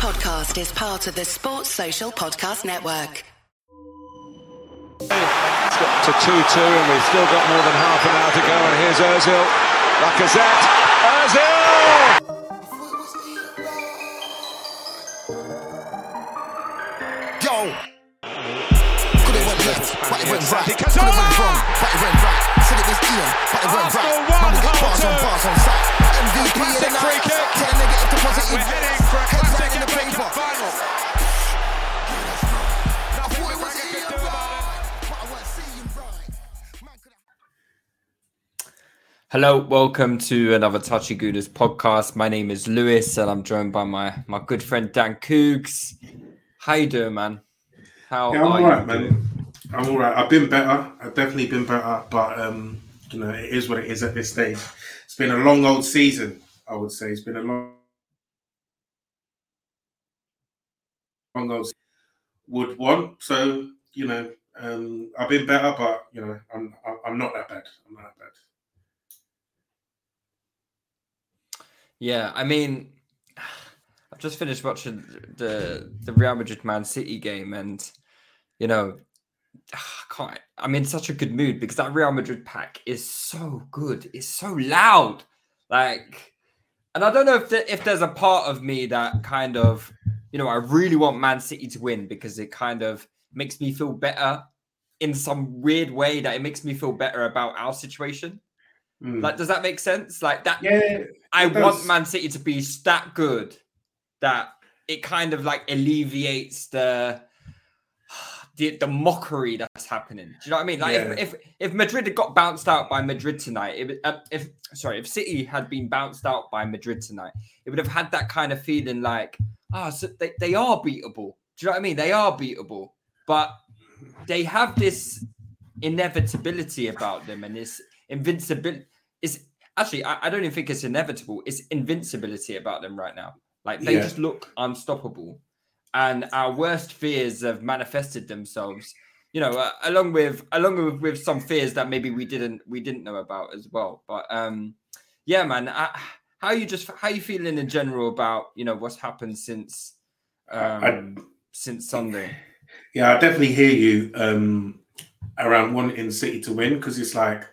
podcast is part of the Sports Social Podcast Network. It's got to 2 2, and we've still got more than half an hour to go. And here's Ozil. Lacazette. Ozil! Hello, welcome to another Touchy Gooners podcast. My name is Lewis, and I'm joined by my my good friend Dan Koogs. How you doing, man? How Yeah, I'm are alright, you man. doing? I'm all right. I've been better. I've definitely been better, but um, you know, it is what it is at this stage. It's been a long old season. I would say it's been a long, long old. Would want so you know. Um, I've been better, but you know, I'm- I'm not that bad. I'm not that bad. Yeah, I mean, I've just finished watching the the Real Madrid Man City game, and you know, I. I'm in such a good mood because that Real Madrid pack is so good. It's so loud, like, and I don't know if the, if there's a part of me that kind of, you know, I really want Man City to win because it kind of makes me feel better in some weird way that it makes me feel better about our situation. Mm. Like, does that make sense? Like that. yeah, I It want. Man City to be that good that it kind of like alleviates the the, the mockery that's happening. Do you know what I mean? Like Yeah. if, if if Madrid had got bounced out by Madrid tonight, it, would- uh, if sorry, if City had been bounced out by Madrid tonight, it would have had that kind of feeling like, ah, so they, they are beatable. Do you know what I mean? They are beatable, but they have this inevitability about them and this invincibility. Is actually, I, I don't even think it's inevitable. It's invincibility about them right now. Like they Yeah. just look unstoppable, and our worst fears have manifested themselves. You know, uh, along with along with, with some fears that maybe we didn't we didn't know about as well. But um, yeah, man, uh, how you just how you feeling in general about you know what's happened since um, I- since Sunday? Yeah, I definitely hear you um, around wanting City to win because it's like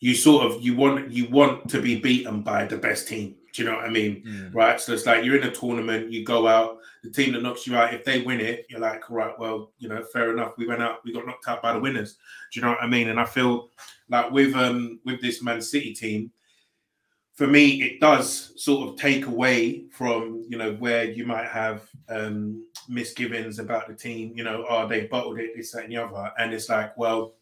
you sort of you want you want to be beaten by the best team. Do you know what I mean? Mm. Right. So it's like you're in a tournament, you go out, the team that knocks you out, if they win it, you're like, right, well, you know, fair enough. We went out, we got knocked out by the winners. Do you know what I mean? And I feel like with um with this Man City team, for me, it does sort of take away from you know where you might have um misgivings about the team. You know, oh, they bottled it, this, that, and the other, and it's like, well,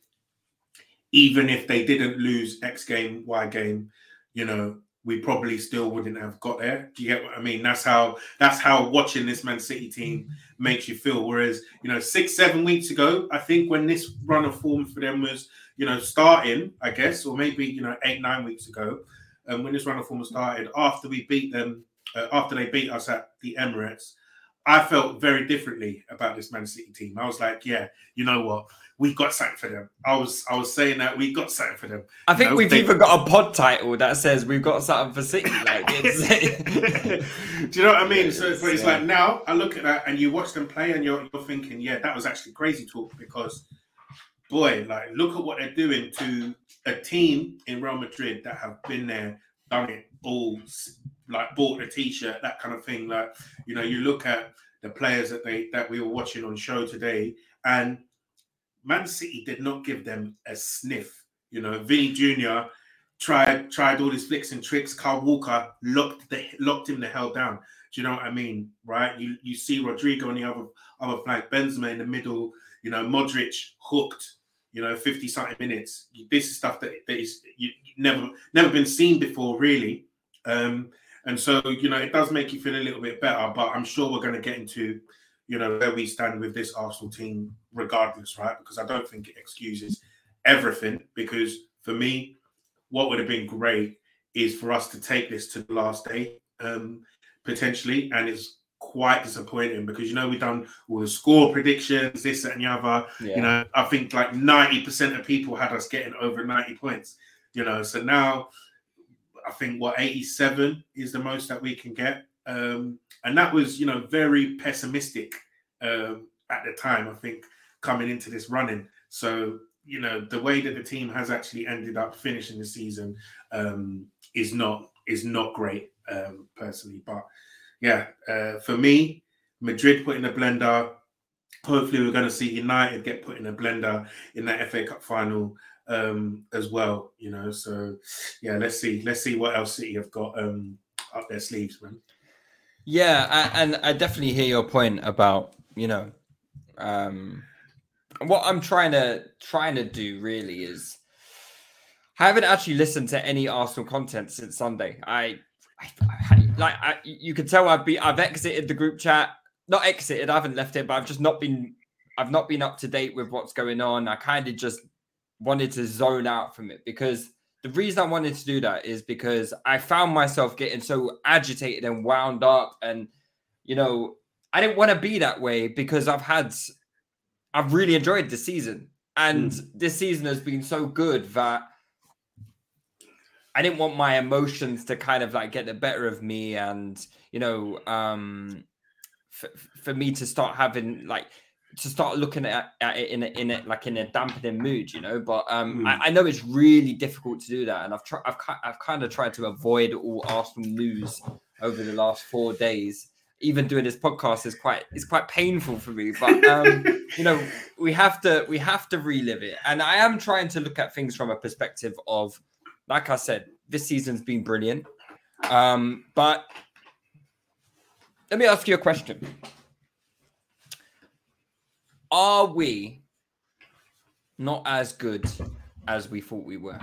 even if they didn't lose X game, Y game, you know, we probably still wouldn't have got there. Do you get what I mean? That's how that's how watching this Man City team makes you feel. Whereas, you know, six, seven weeks ago, I think when this run of form for them was, you know, starting, I guess, or maybe, you know, eight, nine weeks ago, um, when this run of form started, after we beat them, uh, after they beat us at the Emirates, I felt very differently about this Man City team. I was like, yeah, you know what? We got something for them. I was I was saying that we got something for them. I think No, we've they- even got a pod title that says we've got something for City. Like Do you know what I mean? So, but it's Yeah. like now I look at that and you watch them play and you're, you're thinking, yeah, that was actually crazy talk because, boy, like look at what they're doing to a team in Real Madrid that have been there, done it all, like bought a t-shirt, that kind of thing. Like you know, you look at the players that they that we were watching on show today, and Man City did not give them a sniff. You know, Vini Jr. tried tried all his flicks and tricks. Kyle Walker locked the locked him the hell down. Do you know what I mean? Right? You you see Rodrygo on the other other flank, Benzema in the middle. You know, Modric hooked. You know, fifty something minutes. This is stuff that, that is you never never been seen before, really. Um, and so you know, it does make you feel a little bit better. But I'm sure we're going to get into you know where we stand with this Arsenal team, regardless, right? Because I don't think it excuses everything. Because for me, what would have been great is for us to take this to the last day, um, potentially, and it's quite disappointing because you know we've done all the score predictions, this and the other. yeah. You know, I think like ninety percent of people had us getting over ninety points. You know, so now I think what eighty-seven is the most that we can get. um, and that was you know very pessimistic um, at the time. I think coming into this running, so you know the way that the team has actually ended up finishing the season um, is not is not great um, personally. But yeah, uh, for me, Madrid put in a blender. Hopefully, we're going to see United get put in a blender in that FA Cup final um, as well. You know, so yeah, let's see, let's see what else City have got um, up their sleeves, man. Yeah, I, and I definitely hear your point about you know, um, what I'm trying to trying to do really is. I haven't actually listened to any Arsenal content since Sunday. I, I, I like I, you can tell I've been I've exited the group chat. Not exited. I haven't left it, but I've just not been I've not been up to date with what's going on. I kind of just wanted to zone out from it because the reason I wanted to do that is because I found myself getting so agitated and wound up, and you know, I didn't want to be that way because I've had, I've really enjoyed this season, and mm. this season has been so good that I didn't want my emotions to kind of like get the better of me, and you know, um, for, for me to start having like to start looking at, at it in a, in it like in a dampening mood, you know. But um, mm. I, I, know it's really difficult to do that, and I've tried. I've I've kind of tried to avoid all Arsenal news over the last four days. Even doing this podcast is quite it's quite painful for me. But um, you know, we have to we have to relive it, and I am trying to look at things from a perspective of, like I said, this season's been brilliant. Um, but let me ask you a question are we not as good as we thought we were?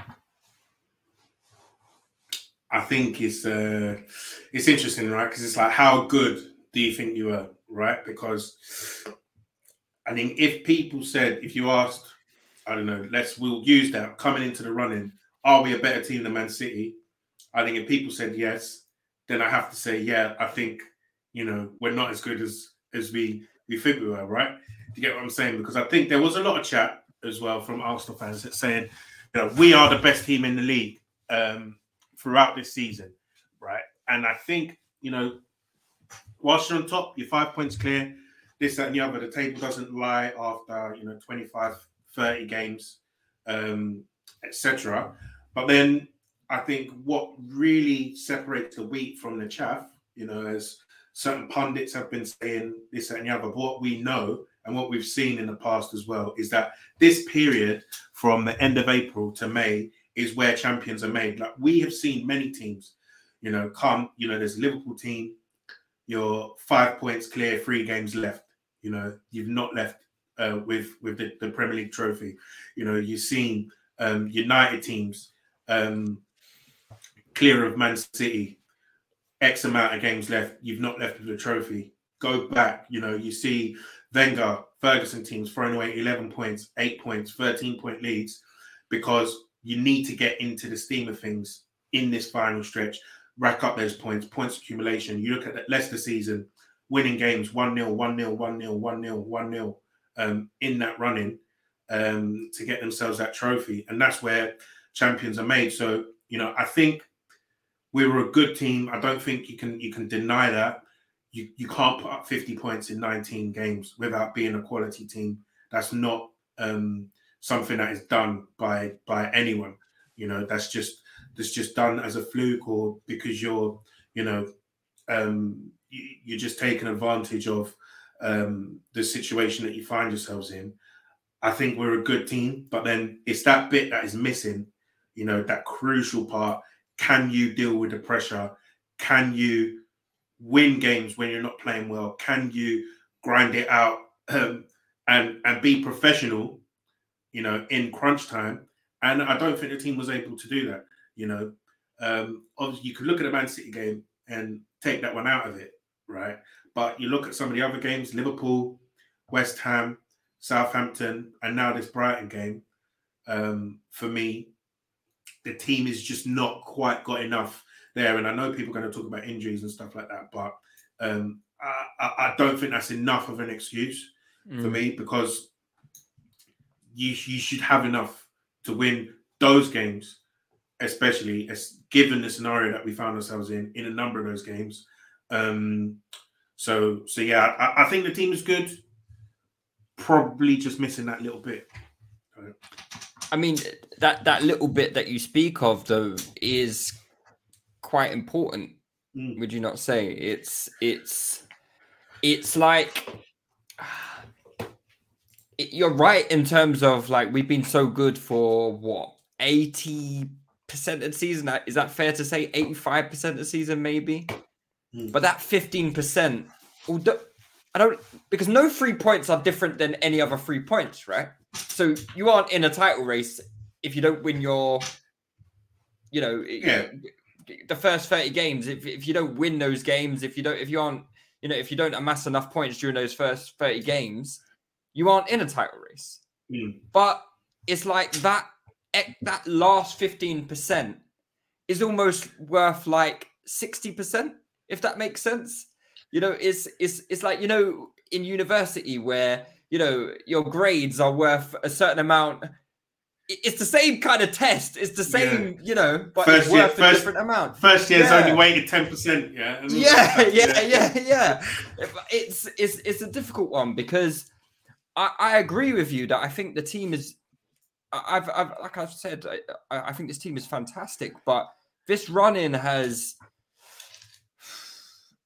I think it's uh, it's interesting, right? Because it's like, how good do you think you were, right? Because I think if people said, if you asked, I don't know, let's we'll use that coming into the running, are we a better team than Man City? I think if people said yes, then I have to say, yeah, I think you know we're not as good as as we we think we were, right? Do you get what I'm saying? Because I think there was a lot of chat as well from Arsenal fans that saying, you know, we are the best team in the league um, throughout this season, right? And I think, you know, whilst you're on top, you're five points clear, this, that, and the other. The table doesn't lie after, you know, 25, 30 games, um, etc. But then I think what really separates the wheat from the chaff, you know, as certain pundits have been saying this, that, and the other, but what we know and what we've seen in the past as well is that this period from the end of April to May is where champions are made. Like we have seen many teams, you know, come, you know, there's Liverpool team, you're five points clear, three games left. You know, you've not left uh, with with the, the, Premier League trophy. You know, you've seen um, United teams um, clear of Man City, X amount of games left. You've not left with a trophy. Go back. You know, you see Wenger, Ferguson teams throwing away 11 points, eight points, 13 point leads because you need to get into the steam of things in this final stretch, rack up those points, points accumulation. You look at the Leicester season, winning games 1 0, 1 0, 1 0, 1 0, 1 0 in that running um, to get themselves that trophy. And that's where champions are made. So, you know, I think we were a good team. I don't think you can you can deny that you, you can't put up 50 points in 19 games without being a quality team. That's not um, something that is done by by anyone. You know, that's just that's just done as a fluke or because you're, you know, um, you, you're just taking advantage of um, the situation that you find yourselves in. I think we're a good team, but then it's that bit that is missing. You know, that crucial part. Can you deal with the pressure? Can you win games when you're not playing well? Can you grind it out um, and and be professional? You know, in crunch time. And I don't think the team was able to do that. You know, um, obviously you could look at the Man City game and take that one out of it, right? But you look at some of the other games, Liverpool, West Ham, Southampton, and now this Brighton game. Um, for me, the team is just not quite got enough there. And I know people are going to talk about injuries and stuff like that, but um, I, I, don't think that's enough of an excuse mm. for me because you you should have enough to win those games, especially as given the scenario that we found ourselves in in a number of those games. Um, so so yeah, I, I think the team is good. Probably just missing that little bit. I mean, that that little bit that you speak of though is quite important. Mm. Would you not say? It's it's it's like you're right in terms of like we've been so good for what eighty percent of the season. Is that fair to say? Eighty five percent of the season, maybe. Mm. But that fifteen percent, I don't because no three points are different than any other three points, right? So you aren't in a title race if you don't win your, you know, Yeah. the first thirty games. If if you don't win those games, if you don't, if you aren't, you know, if you don't amass enough points during those first thirty games, you aren't in a title race. Mm. But it's like that that last fifteen percent is almost worth like sixty percent, if that makes sense. You know, it's it's it's like you know in university where you know your grades are worth a certain amount. It's the same kind of test. It's the same, you know, but First it's year- worth a first- different amount. First year's Yeah. only weighted ten percent. Yeah. And- yeah, yeah, yeah, yeah. It's it's it's a difficult one because I, I agree with you that I think the team is. I've, I've like I've said, I, I I think this team is fantastic, but this run in has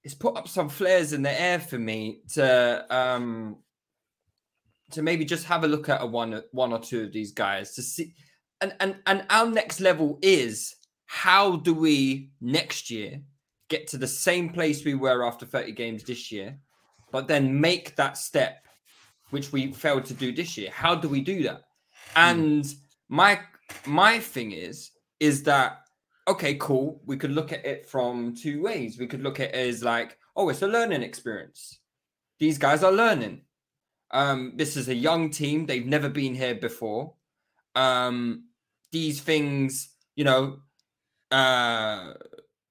it's put up some flares in the air for me to um to maybe just have a look at a one one or two of these guys to see and and and our next level is how do we next year get to the same place we were after 30 games this year but then make that step which we failed to do this year. How do we do that? And my my thing is is that okay cool we could look at it from two ways. We could look at it as like oh it's a learning experience. These guys are learning. Um this is a young team. They've never been here before. Um these things you know uh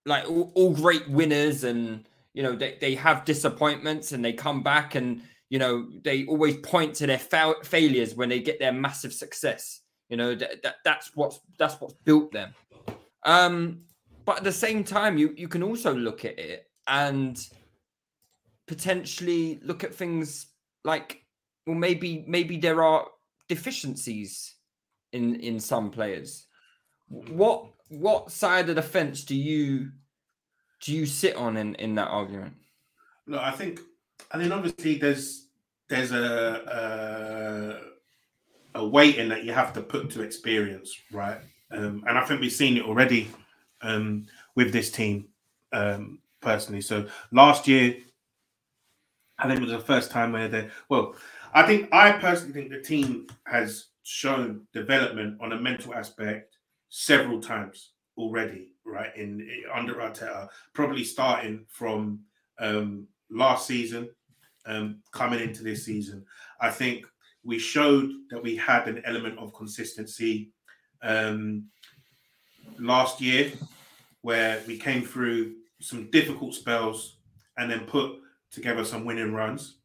like all, all great winners and you know they, they have disappointments and they come back and you know they always point to their fa- failures when they get their massive success. You know that, that that's what's that's what's built them. Um but at the same time you you can also look at it and potentially look at things like well maybe maybe there are deficiencies in in some players. What what side of the fence do you do you sit on in in that argument? No, I think, I mean, obviously, there's there's a a, a weighting that you have to put to experience, right? Um, and I think we've seen it already um, with this team, um, personally. So last year, I think it was the first time where they. Well, I think I personally think the team has shown development on a mental aspect several times already, right? In, in under Arteta, probably starting from um, last season, um, coming into this season. I think we showed that we had an element of consistency um, last year, where we came through some difficult spells and then put together some winning runs.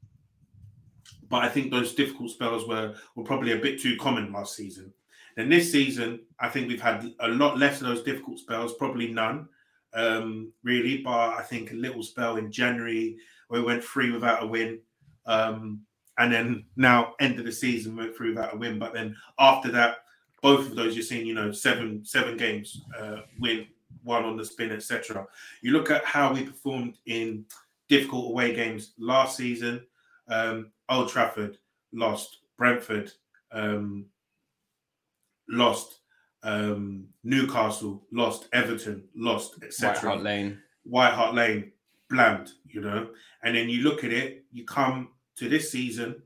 But I think those difficult spells were were probably a bit too common last season. And this season, I think we've had a lot less of those difficult spells, probably none um, really, but I think a little spell in January where we went three without a win. Um, and then now end of the season went through without a win. But then after that, both of those you're seeing, you know, seven seven games, uh, win one on the spin, etc. You look at how we performed in difficult away games last season. Um, Old Trafford lost, Brentford um, lost, um, Newcastle lost, Everton lost, etc. White. Hart Lane. White Hart Lane, bland, you know. And then you look at it, you come to this season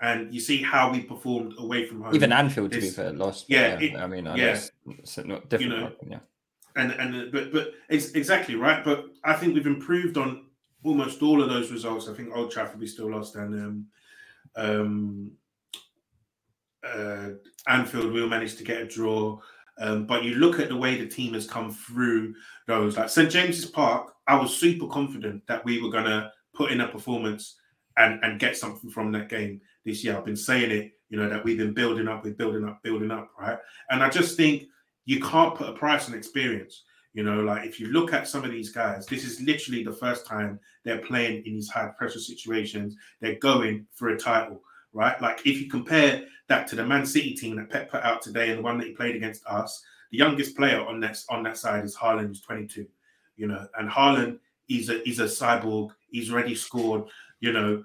and you see how we performed away from home. Even Anfield, to be fair, lost. Yeah, it- I mean, I yeah. it's, it's not different. know, yeah. and and but but it's exactly right. But I think we've improved on almost all of those results. I think Old Trafford we still lost, and um, um, uh, Anfield we'll manage to get a draw. Um, but you look at the way the team has come through those, like St James's Park. I was super confident that we were gonna put in a performance and and get something from that game this year. I've been saying it, you know, that we've been building up, we're building up, building up, right? And I just think you can't put a price on experience. You know, like if you look at some of these guys, this is literally the first time they're playing in these high pressure situations. They're going for a title, right? Like if you compare that to the Man City team that Pep put out today and the one that he played against us, the youngest player on that on that side is Haaland, who's 22. You know, and Haaland, is a he's a cyborg. He's already scored. You know,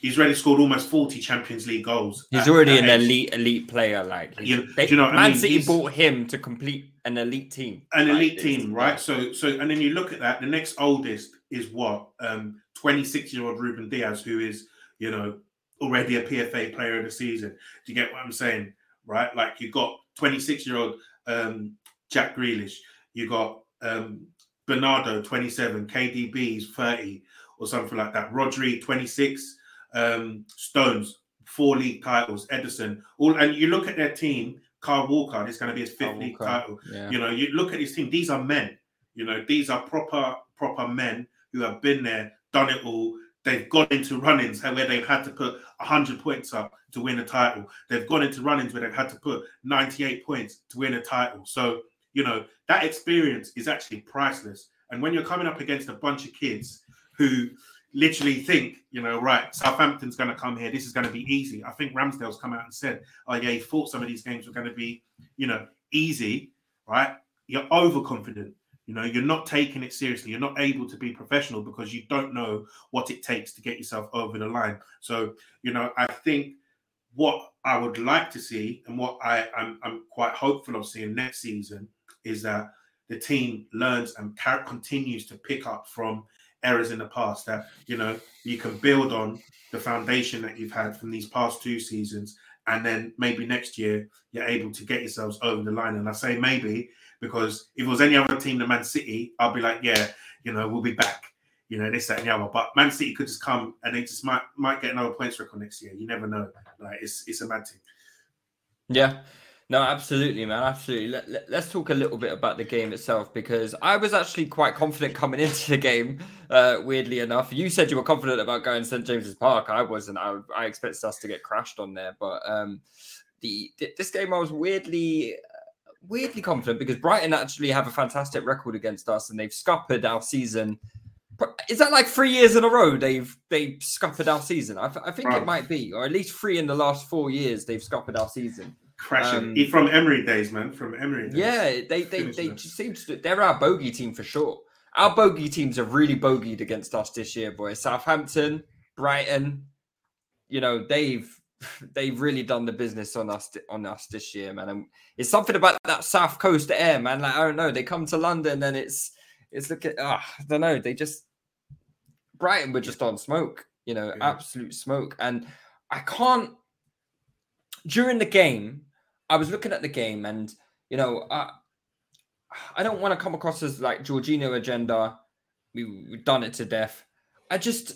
he's already scored almost 40 Champions League goals. He's at already that an age. elite elite player. Like You- they, you know what I Man mean? City He's- bought him to complete an elite team. an elite team, right? So, so, and then you look at that. The next oldest is what, um, 26 year old Ruben Dias, who is, you know, already a PFA player of the season. Do you get what I'm saying, right? Like you got 26 year old um, Jack Grealish, you got um, Bernardo, 27, KDB's 30 or something like that. Rodri, 26, um, Stones, four league titles, Ederson, all, and you look at their team. Kyle Walker, this is going to be his fifth league Walker. title. Yeah. You know, you look at this team, these are men. You know, these are proper, proper men who have been there, done it all. They've gone into run-ins where they've had to put 100 points up to win a title. They've gone into run-ins where they've had to put 98 points to win a title. So, you know, that experience is actually priceless. And when you're coming up against a bunch of kids who literally think, you know, right, Southampton's going to come here. This is going to be easy. I think Ramsdale's come out and said, oh, yeah, he thought some of these games were going to be, you know, easy, right? You're overconfident. You know, you're not taking it seriously. You're not able to be professional because you don't know what it takes to get yourself over the line. So, you know, I think what I would like to see and what I, I'm, I'm quite hopeful of seeing next season is that the team learns and continues to pick up from errors in the past that you know you can build on the foundation that you've had from these past two seasons and then maybe next year you're able to get yourselves over the line and i say maybe because if it was any other team than man city i'll be like yeah you know we'll be back you know this that and the other but man city could just come and they just might might get another points record next year you never know like it's it's a mad thing Yeah. No, absolutely, man. Absolutely. Let, let, us talk a little bit about the game itself because I was actually quite confident coming into the game, uh, weirdly enough. You said you were confident about going to St. James's Park. I wasn't. I, I expected us to get crashed on there. But um, the th- this game, I was weirdly. Weirdly confident because Brighton actually have a fantastic record against us, and they've scuppered our season. Is that like three years in a row they've they've scuppered our season? I, th- I think Right. it might be, or at least three in the last four years they've scuppered our season. crashing Um, from emery days man from emery days. Yeah, they they, Finish they them. just seem to they're our bogey team for sure. Our bogey teams have really bogeyed against us this year, boys. Southampton, Brighton, you know, they've they've really done the business on us on us this year, man. And it's something about that South Coast air, man. Like I don't know, they come to London and it's it's looking ah, I don't know, they just Brighton were just on smoke, you know, Yeah. absolute smoke. And I can't during the game, I was looking at the game and you know, I I don't want to come across as like Jorginho agenda. We, we've done it to death. I just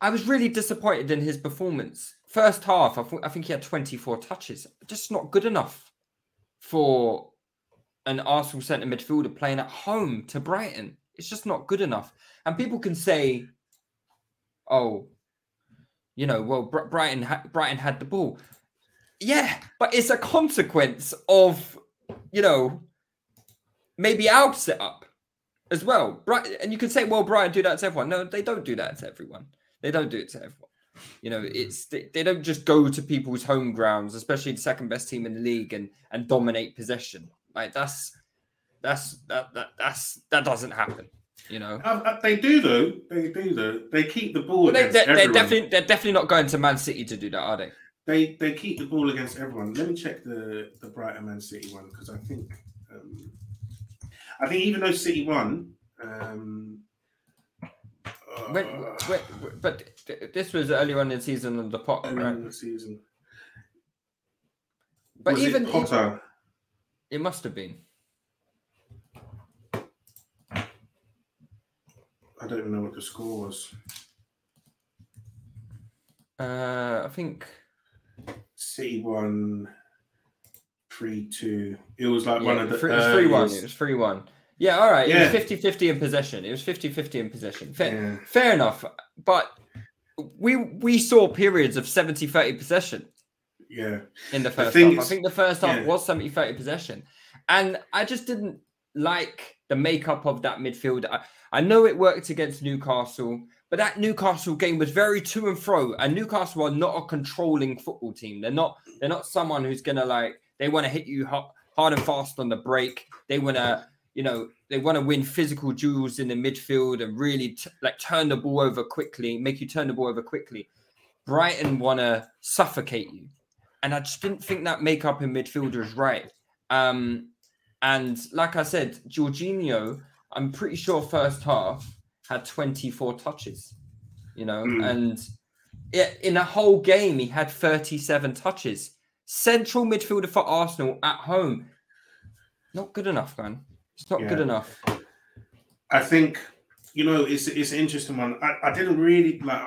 I was really disappointed in his performance. First half, I, th- I think he had 24 touches. Just not good enough for an Arsenal centre midfielder playing at home to Brighton. It's just not good enough. And people can say, "Oh, you know, well, Br- Brighton ha- Brighton had the ball." Yeah, but it's a consequence of, you know, maybe our setup as well. Bright, and you can say, "Well, Brighton do that to everyone." No, they don't do that to everyone. They don't do it to everyone. You know, it's they, they don't just go to people's home grounds, especially the second best team in the league, and and dominate possession. Like that's that's that, that that's that doesn't happen. You know, Uh, uh, they do though. They do though. They keep the ball Well, they, they're, they're definitely they're definitely not going to Man City to do that, are they? They they keep the ball against everyone. Let me check the the Brighton Man City one because I think um, I think even though City won, um, When, when, but this was earlier on in the season of the pot, earlier right? in the season. But Was even it Potter, it must have been. I don't even know what the score was. Uh, I think City won three two. It was like one of the. three, it was three one. It was three one. Yeah, all right. It was 50-50 in possession. It was 50-50 in possession. Fair, Yeah. fair enough. But we we saw periods of 70-30 possession Yeah, in the first half. I think the first half yeah. was 70-30 possession. And I just didn't like the makeup of that midfield. I, I know it worked against Newcastle, but that Newcastle game was very to and fro. And Newcastle are not a controlling football team. They're not. They're not someone who's gonna like. They want to hit you hard and fast on the break. They want to, you know, they want to win physical duels in the midfield and really t- like turn the ball over quickly, make you turn the ball over quickly. Brighton want to suffocate you, and I just didn't think that makeup in midfield was right. Um, and like I said, Jorginho, I'm pretty sure first half had 24 touches, you know, Mm. and yeah, in a whole game, he had 37 touches. Central midfielder for Arsenal at home. Not good enough, man. It's not good enough. I think you know it's it's an interesting one. I, I didn't really like.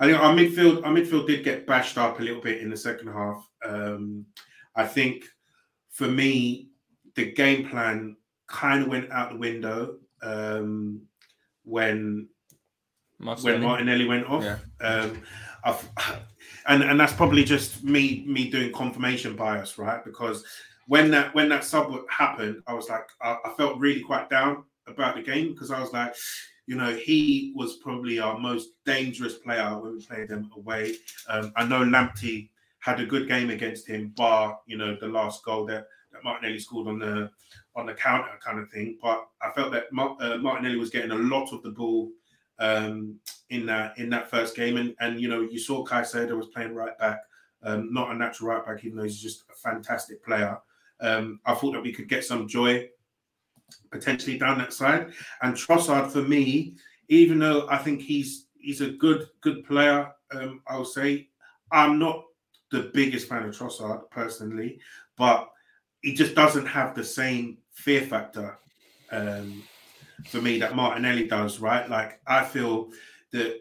I think our midfield our midfield did get bashed up a little bit in the second half. Um, I think for me the game plan kind of went out the window um, when when Martinelli. Martinelli went off. Yeah. Um, I've, and and that's probably just me me doing confirmation bias, right? Because when that when that sub happened, I was like, I, I felt really quite down about the game because I was like, you know, he was probably our most dangerous player when we played them away. Um, I know Lamptey had a good game against him, bar you know the last goal that, that Martinelli scored on the on the counter kind of thing. But I felt that uh, Martinelli was getting a lot of the ball um, in that in that first game, and and you know you saw Caicedo was playing right back, um, not a natural right back, even though he's just a fantastic player. Um, I thought that we could get some joy potentially down that side, and Trossard for me, even though I think he's he's a good good player, um, I'll say I'm not the biggest fan of Trossard personally, but he just doesn't have the same fear factor. Um, for me that Martinelli does, right? Like I feel that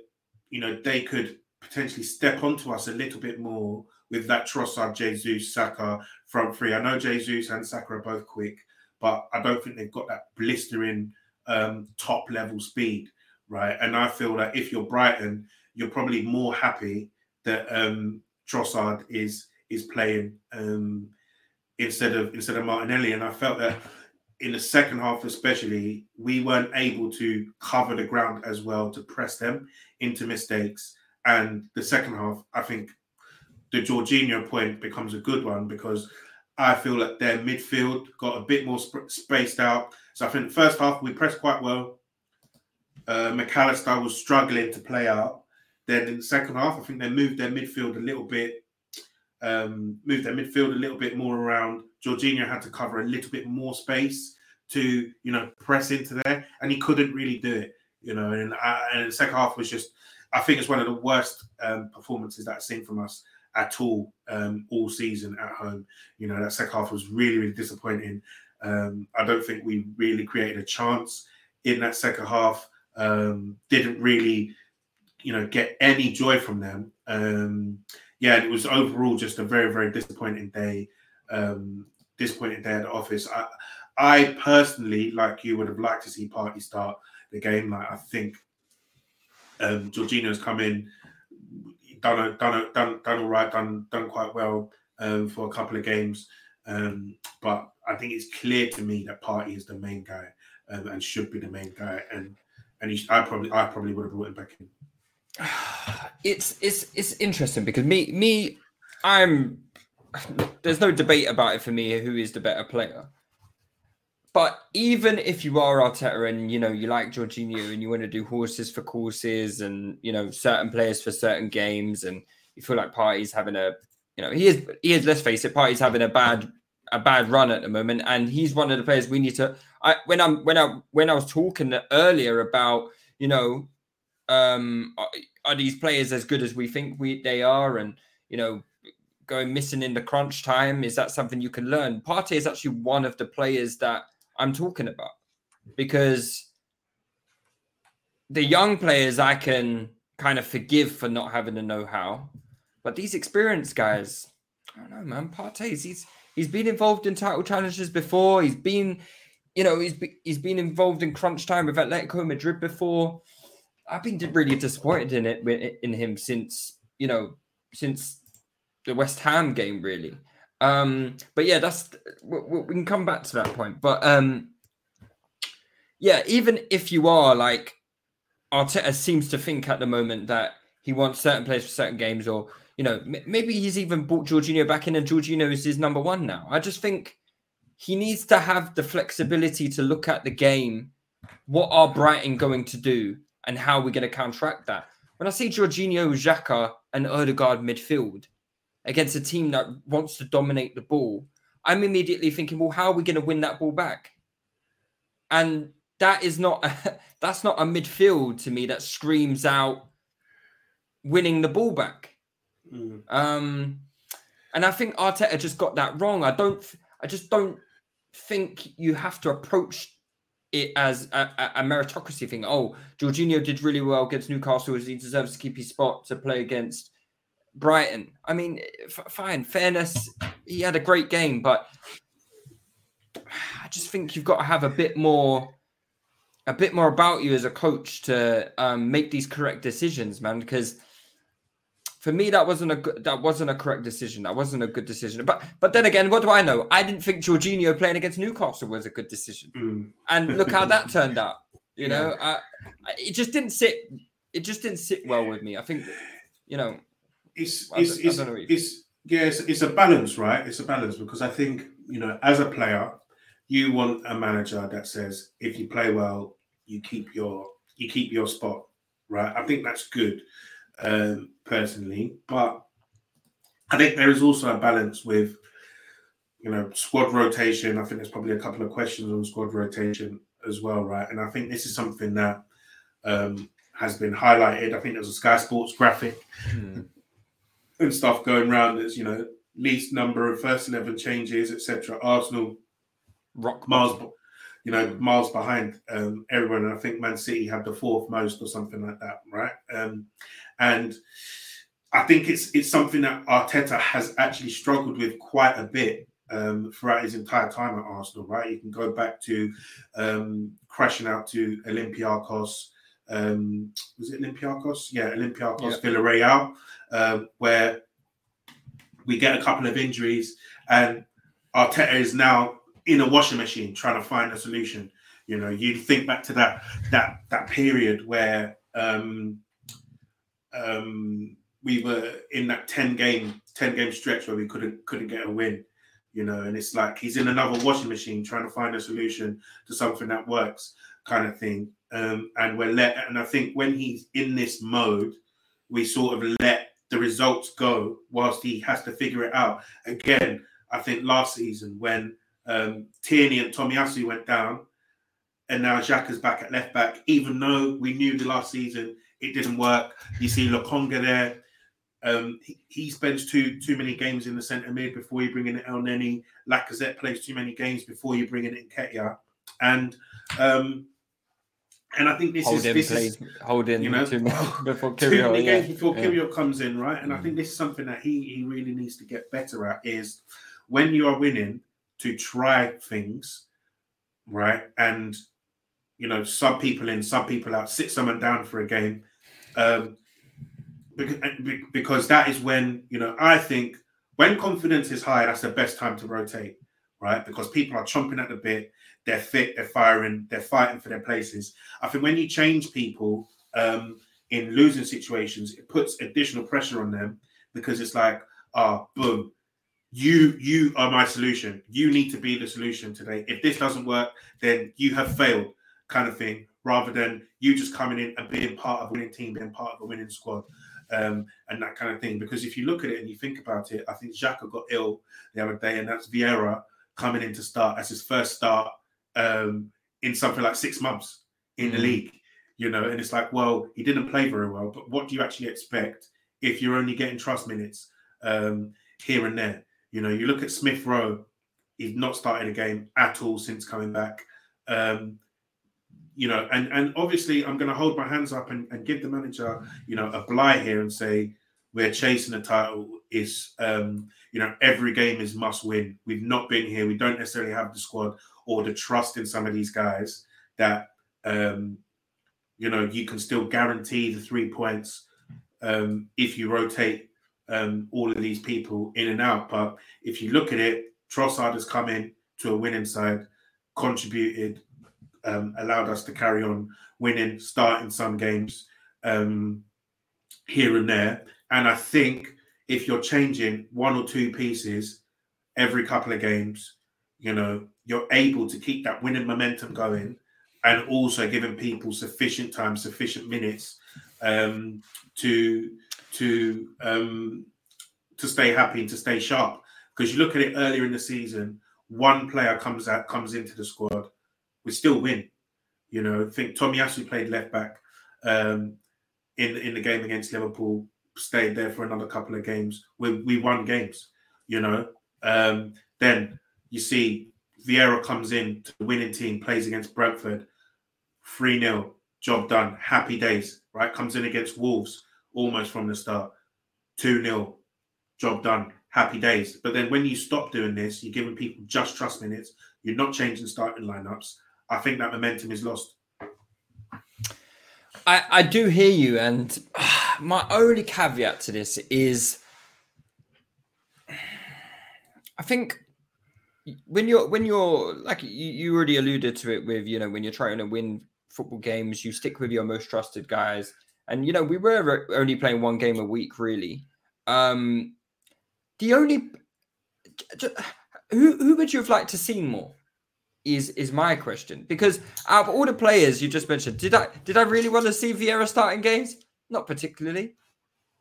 you know they could potentially step onto us a little bit more with that Trossard, Jesus, Saka front three. I know Jesus and Saka are both quick, but I don't think they've got that blistering um, top level speed, right? And I feel that if you're Brighton, you're probably more happy that um, Trossard is is playing um, instead of instead of Martinelli. And I felt that in the second half, especially, we weren't able to cover the ground as well to press them into mistakes. And the second half, I think the Jorginho point becomes a good one because I feel that their midfield got a bit more sp- spaced out. So I think the first half we pressed quite well. Uh, McAllister was struggling to play out. Then in the second half, I think they moved their midfield a little bit, um, moved their midfield a little bit more around. Jorginho had to cover a little bit more space to, you know, press into there, and he couldn't really do it. You know, and, uh, and the second half was just, I think it's one of the worst um, performances that I've seen from us at all um, all season at home. You know, that second half was really, really disappointing. Um, I don't think we really created a chance in that second half. Um, didn't really, you know, get any joy from them. Um, yeah, it was overall just a very, very disappointing day. Um, disappointing day at the office. I, I personally, like you, would have liked to see Partey start the game. Like I think um, Jorginho's come in, done done done done all right, done done quite well um, for a couple of games. Um, but I think it's clear to me that Partey is the main guy um, and should be the main guy. And and he, I probably I probably would have brought him back in. it's it's it's interesting because me me I'm there's no debate about it for me who is the better player. But even if you are Arteta and you know you like Jorginho and you want to do horses for courses and you know certain players for certain games and you feel like Partey's having a you know he is he is let's face it Partey's having a bad a bad run at the moment and he's one of the players we need to I when I'm when I when I was talking earlier about you know um are, are these players as good as we think we they are and you know going missing in the crunch time is that something you can learn? Partey is actually one of the players that I'm talking about because the young players I can kind of forgive for not having the know-how but these experienced guys I don't know man Partey's he's he's been involved in title challenges before he's been you know he's be, he's been involved in crunch time with Atletico Madrid before I've been really disappointed in it in him since you know since the West Ham game really. Um, but yeah, that's we, we can come back to that point. But um, yeah, even if you are like Arteta seems to think at the moment that he wants certain players for certain games, or you know, m- maybe he's even brought Jorginho back in, and Jorginho is his number one now. I just think he needs to have the flexibility to look at the game. What are Brighton going to do, and how are we're going to counteract that? When I see Jorginho, Xhaka, and Odegaard midfield against a team that wants to dominate the ball, I'm immediately thinking, well, how are we going to win that ball back? And that is not a, that's not a midfield to me that screams out winning the ball back. Mm. Um, and I think Arteta just got that wrong. I don't. I just don't think you have to approach it as a, a, a meritocracy thing. Oh, Jorginho did really well against Newcastle, as he deserves to keep his spot to play against Brighton. I mean, f- fine, fairness. He had a great game, but I just think you've got to have a bit more, a bit more about you as a coach to um, make these correct decisions, man. Because for me, that wasn't a good, that wasn't a correct decision. That wasn't a good decision. But but then again, what do I know? I didn't think Jorginho playing against Newcastle was a good decision, Mm. and look how that turned out. You know, I, I- it just didn't sit. It just didn't sit well with me. I think, you know, It's it's it's, don't know what it's yeah, it's, it's a balance, right? It's a balance because I think you know, as a player, you want a manager that says if you play well, you keep your you keep your spot, right? I think that's good, um, personally, but I think there is also a balance with you know squad rotation. I think there's probably a couple of questions on squad rotation as well, right? And I think this is something that um, has been highlighted. I think there's a Sky Sports graphic and stuff going around. There's you know least number of first eleven changes, etc. Arsenal rock miles, you know, miles behind um, everyone. And I think Man City had the fourth most or something like that, right? Um, and I think it's it's something that Arteta has actually struggled with quite a bit um, throughout his entire time at Arsenal, right? You can go back to um, crashing out to Olympiacos. Um, was it Olympiacos? Yeah, Olympiacos, Villarreal, um, where we get a couple of injuries, and Arteta is now in a washing machine trying to find a solution. You know, you think back to that that that period where um, um, we were in that ten game ten game stretch where we couldn't couldn't get a win. You know, and it's like he's in another washing machine trying to find a solution to something that works, kind of thing. Um, and we're let, and I think when he's in this mode, we sort of let the results go whilst he has to figure it out. Again, I think last season when um, Tierney and Tomiyasu went down, and now Xhaka's back at left back. Even though we knew the last season it didn't work, you see Lokonga there. Um, he, he spends too too many games in the centre mid before you bring in Elneny. Lacazette plays too many games before you bring in Nketiah, and um, and I think this hold is in, this please. is hold in you know, too much before too Kirill. many Yeah. before yeah. Kirill comes in, right? And I think this is something that he he really needs to get better at is when you are winning to try things, right? And you know, sub people in, sub people out, sit someone down for a game, um, because, because that is when you know I think when confidence is high, that's the best time to rotate, right? Because people are chomping at the bit, they're fit, they're firing, they're fighting for their places. I think when you change people um, in losing situations, it puts additional pressure on them because it's like, ah, boom, you you are my solution. You need to be the solution today. If this doesn't work, then you have failed, kind of thing. Rather than you just coming in and being part of a winning team, being part of a winning squad, um, and that kind of thing. Because if you look at it and you think about it, I think Xhaka got ill the other day, and that's Vieira coming in to start as his first start um, in something like six months in the Mhm. league. You know, and it's like, well, he didn't play very well, but what do you actually expect if you're only getting trust minutes um, here and there? You know, you look at Smith Rowe, he's not started a game at all since coming back. Um, you know, and and obviously I'm going to hold my hands up and, and give the manager, you know, a blight here and say we're chasing a title. Is um, you know, every game is must win. We've not been here. We don't necessarily have the squad or the trust in some of these guys that um, you know you can still guarantee the three points um, if you rotate um, all of these people in and out. But if you look at it, Trossard has come in to a winning side, contributed, um, allowed us to carry on winning, starting some games um, here and there. And I think if you're changing one or two pieces every couple of games, you know, you're able to keep that winning momentum going and also giving people sufficient time, sufficient minutes um, to to um, to stay happy and to stay sharp. Because you look at it earlier in the season, one player comes out comes into the squad, we still win. You know, I think Tommy Tomiyasu played left back um, in in the game against Liverpool, stayed there for another couple of games. We we won games. You know, um, then you see Vieira comes in to the winning team, plays against Brentford, 3 0, job done, happy days, right? Comes in against Wolves almost from the start, 2 0, job done, happy days. But then when you stop doing this, you're giving people just trust minutes, you're not changing starting lineups. I think that momentum is lost. I, I do hear you, and my only caveat to this is I think when you're when you're like you, already alluded to it with you know when you're trying to win football games, you stick with your most trusted guys. And you know, we were only playing one game a week, really. Um the only who who would you have liked to see more? Is is my question because out of all the players you just mentioned, did I did I really want to see Vieira starting games? Not particularly.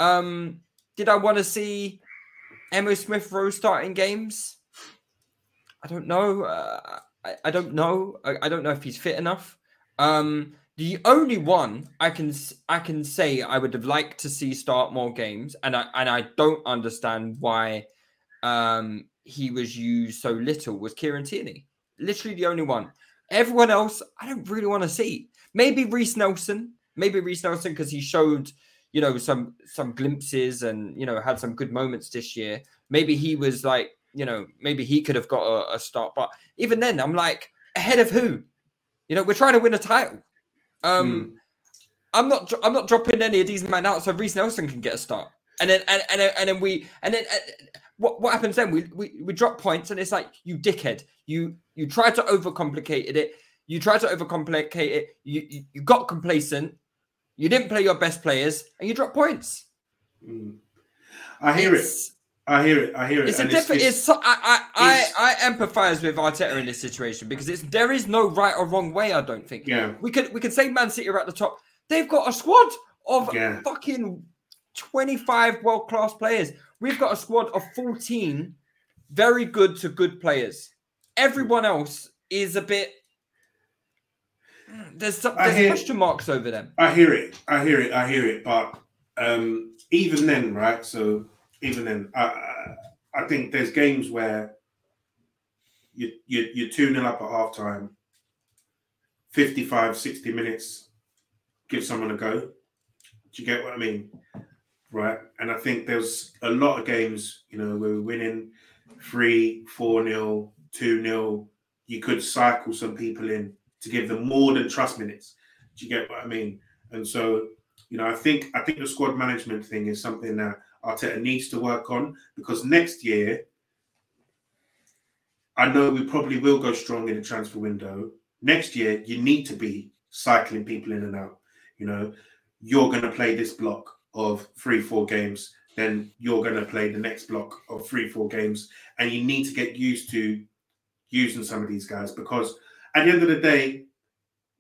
Um, did I want to see Emile Smith Rowe starting games? I don't know. Uh, I, I don't know. I, I don't know if he's fit enough. Um, the only one I can I can say I would have liked to see start more games, and I and I don't understand why um, he was used so little was Kieran Tierney. Literally the only one. Everyone else, I don't really want to see. Maybe Reiss Nelson. Maybe Reiss Nelson because he showed, you know, some some glimpses and you know had some good moments this year. Maybe he was like, you know, maybe he could have got a, a start. But even then, I'm like, ahead of who? You know, we're trying to win a title. Um, mm. I'm not. I'm not dropping any of these men out so Reiss Nelson can get a start. And then and and, and then we and then uh, what what happens then? We, we we drop points and it's like you dickhead. You you try to overcomplicate it. You try to overcomplicate it. You you, you got complacent. You didn't play your best players and you drop points. Mm. I hear it's, it. I hear it. I hear it. It's a different. It's, it's, I, I, I, I empathize with Arteta in this situation because it's there is no right or wrong way. I don't think. Yeah. We could we could say Man City are at the top. They've got a squad of yeah. fucking twenty five world class players. We've got a squad of fourteen very good to good players. Everyone else is a bit. There's some, there's hear, question marks over them. I hear it. I hear it. I hear it. But um even then, right? So even then, I, I think there's games where you, you, you're 2 0 up at half time, 55, 60 minutes, give someone a go. Do you get what I mean? Right. And I think there's a lot of games, you know, where we're winning 3, 4 0, 2 0. You could cycle some people in to give them more than trust minutes. Do you get what I mean? And so, you know, I think I think the squad management thing is something that Arteta needs to work on because next year, I know we probably will go strong in the transfer window. Next year, you need to be cycling people in and out. You know, you're going to play this block of three, four games, then you're going to play the next block of three, four games, and you need to get used to using some of these guys because at the end of the day,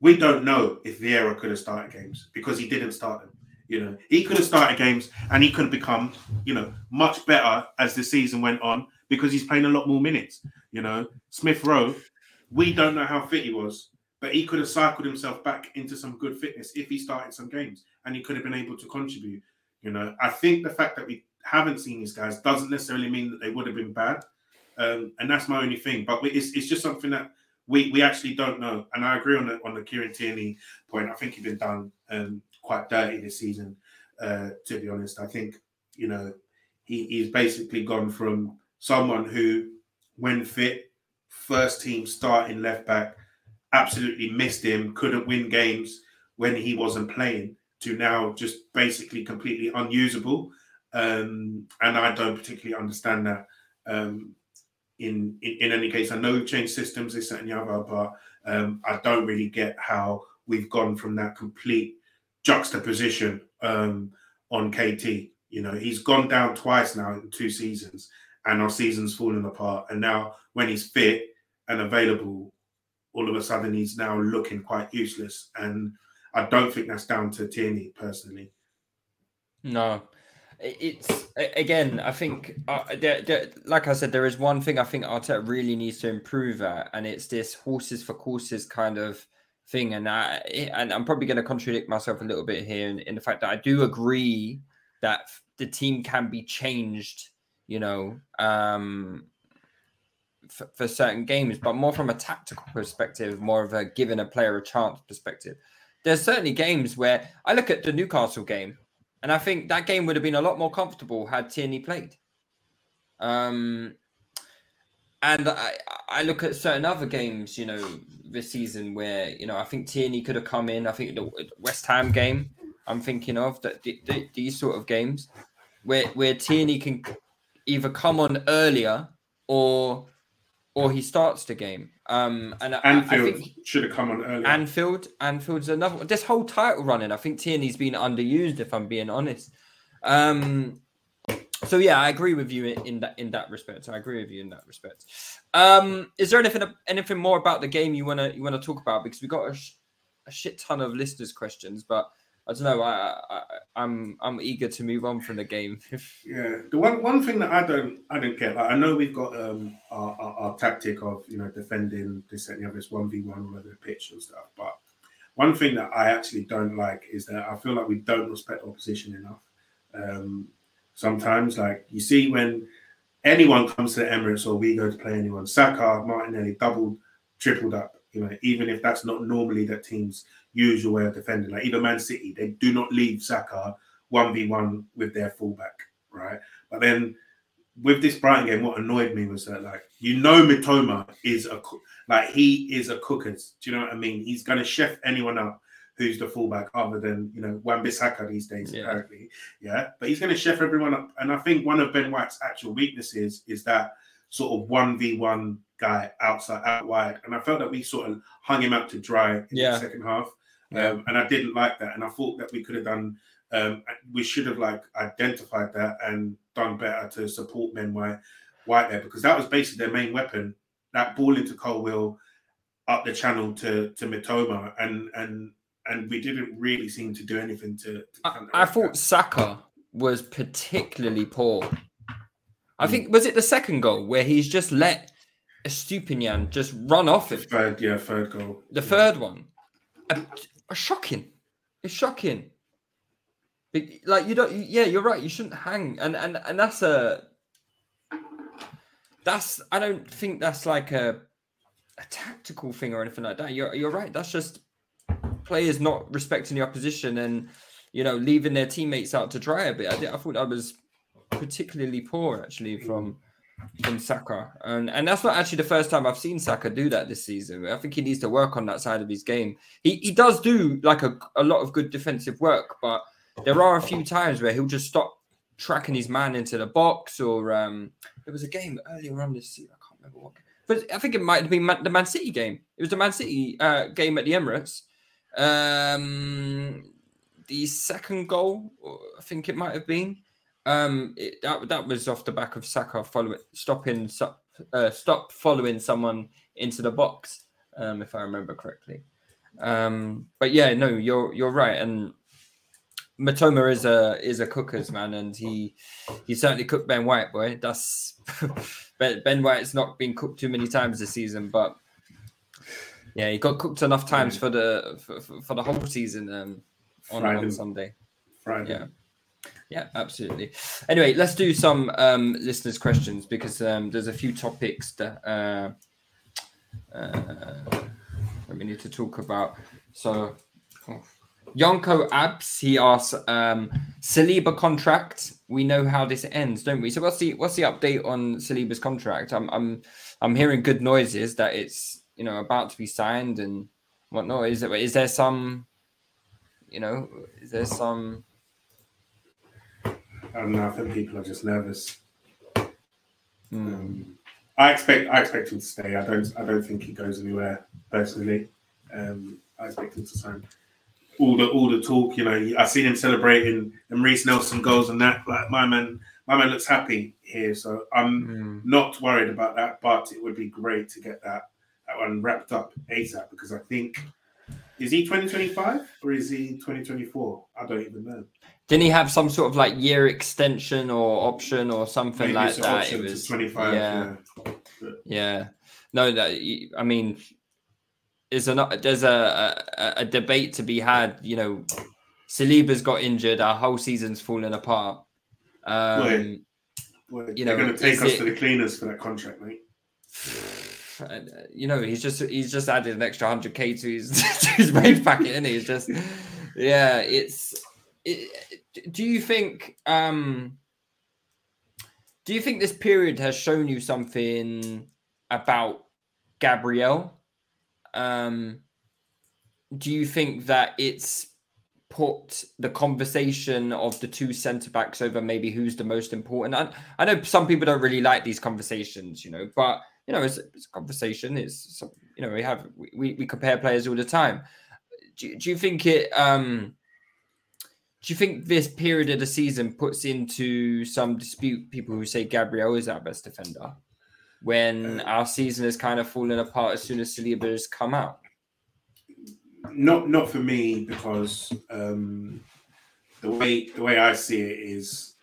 we don't know if Vieira could have started games because he didn't start them. You know, he could have started games and he could have become, you know, much better as the season went on because he's playing a lot more minutes. You know, Smith Rowe, we don't know how fit he was, but he could have cycled himself back into some good fitness if he started some games and he could have been able to contribute. You know, I think the fact that we haven't seen these guys doesn't necessarily mean that they would have been bad. Um, and that's my only thing. But it's, it's just something that we, we actually don't know. And I agree on the on the Kieran Tierney point. I think he's been done um, quite dirty this season. Uh, to be honest, I think you know he, he's basically gone from someone who, when fit, first team starting left back, absolutely missed him, couldn't win games when he wasn't playing, to now just basically completely unusable. um, and I don't particularly understand that. Um, in, in in any case, I know we've changed systems, this and the other, but um, I don't really get how we've gone from that complete juxtaposition um, on KT. You know, he's gone down twice now in two seasons, and our season's fallen apart. And now, when he's fit and available, all of a sudden he's now looking quite useless. And I don't think that's down to Tierney personally. No, it's again. I think, uh, there, there, like I said, there is one thing I think Arteta really needs to improve at, and it's this horses for courses kind of thing. And I, and I'm probably going to contradict myself a little bit here in, in the fact that I do agree that the team can be changed. You know, um, for, for, certain games, but more from a tactical perspective, more of a giving a player a chance perspective. There's certainly games where I look at the Newcastle game and I think that game would have been a lot more comfortable had Tierney played. Um, and I, I look at certain other games, you know, this season where, you know, I think Tierney could have come in. I think the West Ham game I'm thinking of, that the, the, these sort of games where, where Tierney can either come on earlier or or he starts the game. Um, and Anfield I, think should have come on earlier. Anfield, Anfield's another. This whole title running, I think Tierney's been underused. If I'm being honest. Um, so yeah, I agree with you in that in that respect. I agree with you in that respect. Um, is there anything anything more about the game you wanna you wanna talk about? Because we got a, sh- a shit ton of listeners' questions, but I don't know. I, I I'm I'm eager to move on from the game. yeah, the one one thing that I don't I don't get. Like, I know we've got um our, our, our, tactic of you know defending this and the other, one v one all over the pitch and stuff. But one thing that I actually don't like is that I feel like we don't respect opposition enough. Um, sometimes, like you see when anyone comes to the Emirates or we go to play anyone, Saka, Martinelli doubled, tripled up. You know, even if that's not normally that teams usual way of defending. Like even Man City, they do not leave Saka one v one with their fullback, right? But then with this Brighton game, what annoyed me was that like you know Mitoma is a like he is a cookers. Do you know what I mean? He's gonna chef anyone up who's the fullback other than you know Wan-Bissaka these days, yeah. apparently. Yeah. But he's gonna chef everyone up. And I think one of Ben White's actual weaknesses is that sort of one v one guy outside out wide. And I felt that we sort of hung him out to dry in yeah. the second half. Um, and I didn't like that. And I thought that we could have done, um, we should have like identified that and done better to support Ben White, White there because that was basically their main weapon. That ball into Colwill up the channel to to Mitoma, and and and we didn't really seem to do anything to. to I, I thought Saka was particularly poor. I mm. think was it the second goal where he's just let Estupiñán just run off it. Third, yeah, third goal. The yeah. third one A shocking. It's shocking. Like you don't. Yeah, you're right. You shouldn't hang, and and and that's a. That's. I don't think that's like a, a tactical thing or anything like that. You're you're right. That's just players not respecting the opposition and you know leaving their teammates out to dry a bit. I, I thought that was particularly poor actually from from Saka, and and that's not actually the first time I've seen Saka do that this season. I think he needs to work on that side of his game. He he does do like a, a lot of good defensive work, but there are a few times where he'll just stop tracking his man into the box. Or um, there was a game earlier on this season. I can't remember what, but I think it might have been the Man City game. It was the Man City uh, game at the Emirates. Um, the second goal, I think it might have been. Um, it, that that was off the back of Saka following stopping uh, stop following someone into the box, um, if I remember correctly. Um, but yeah, no, you're you're right, and Mitoma is a is a cookers man, and he he certainly cooked Ben White, boy. That's ben White's not been cooked too many times this season, but yeah, he got cooked enough times for the for, for the whole season um, on, on Sunday. Friday. Yeah. Yeah, absolutely. Anyway, let's do some um, listeners' questions because um, there's a few topics that, uh, uh, that we need to talk about. So, oh. Yonko Abs he asks, um, Saliba contract. We know how this ends, don't we? So, what's the what's the update on Saliba's contract? I'm I'm I'm hearing good noises that it's you know about to be signed and whatnot. Is it is there some you know is there some I don't know. I think people are just nervous. Mm. Um, I expect I expect him to stay. I don't I don't think he goes anywhere personally. Um, I expect him to sign. All the all the talk, you know, I seen him celebrating and Reiss Nelson goals and that. Like my man, my man looks happy here, so I'm Mm. not worried about that. But it would be great to get that one wrapped up ASAP because I think is he 2025 or is he 2024? I don't even know. Didn't he have some sort of like year extension or option or something Maybe like that? It was 25. Yeah, yeah. yeah. No, that I mean, is a there's a, a a debate to be had. You know, Saliba's got injured. Our whole season's falling apart. Um, Wait. Well, You they're know, going to take us it- to the cleaners for that contract, mate. uh, you know, he's just he's just added an extra hundred k to his to his wage packet, and he's just yeah. It's it, do you think um do you think this period has shown you something about Gabriel? Um, do you think that it's put the conversation of the two centre backs over maybe who's the most important? I, I know some people don't really like these conversations, you know, but you know, it's, it's a conversation. It's some- you know, we have we, we compare players all the time. Do, you- do you think it? Um, do you think this period of the season puts into some dispute people who say Gabriel is our best defender when Uh, our season has kind of fallen apart as soon as Saliba has come out? Not not for me because um, the way the way I see it is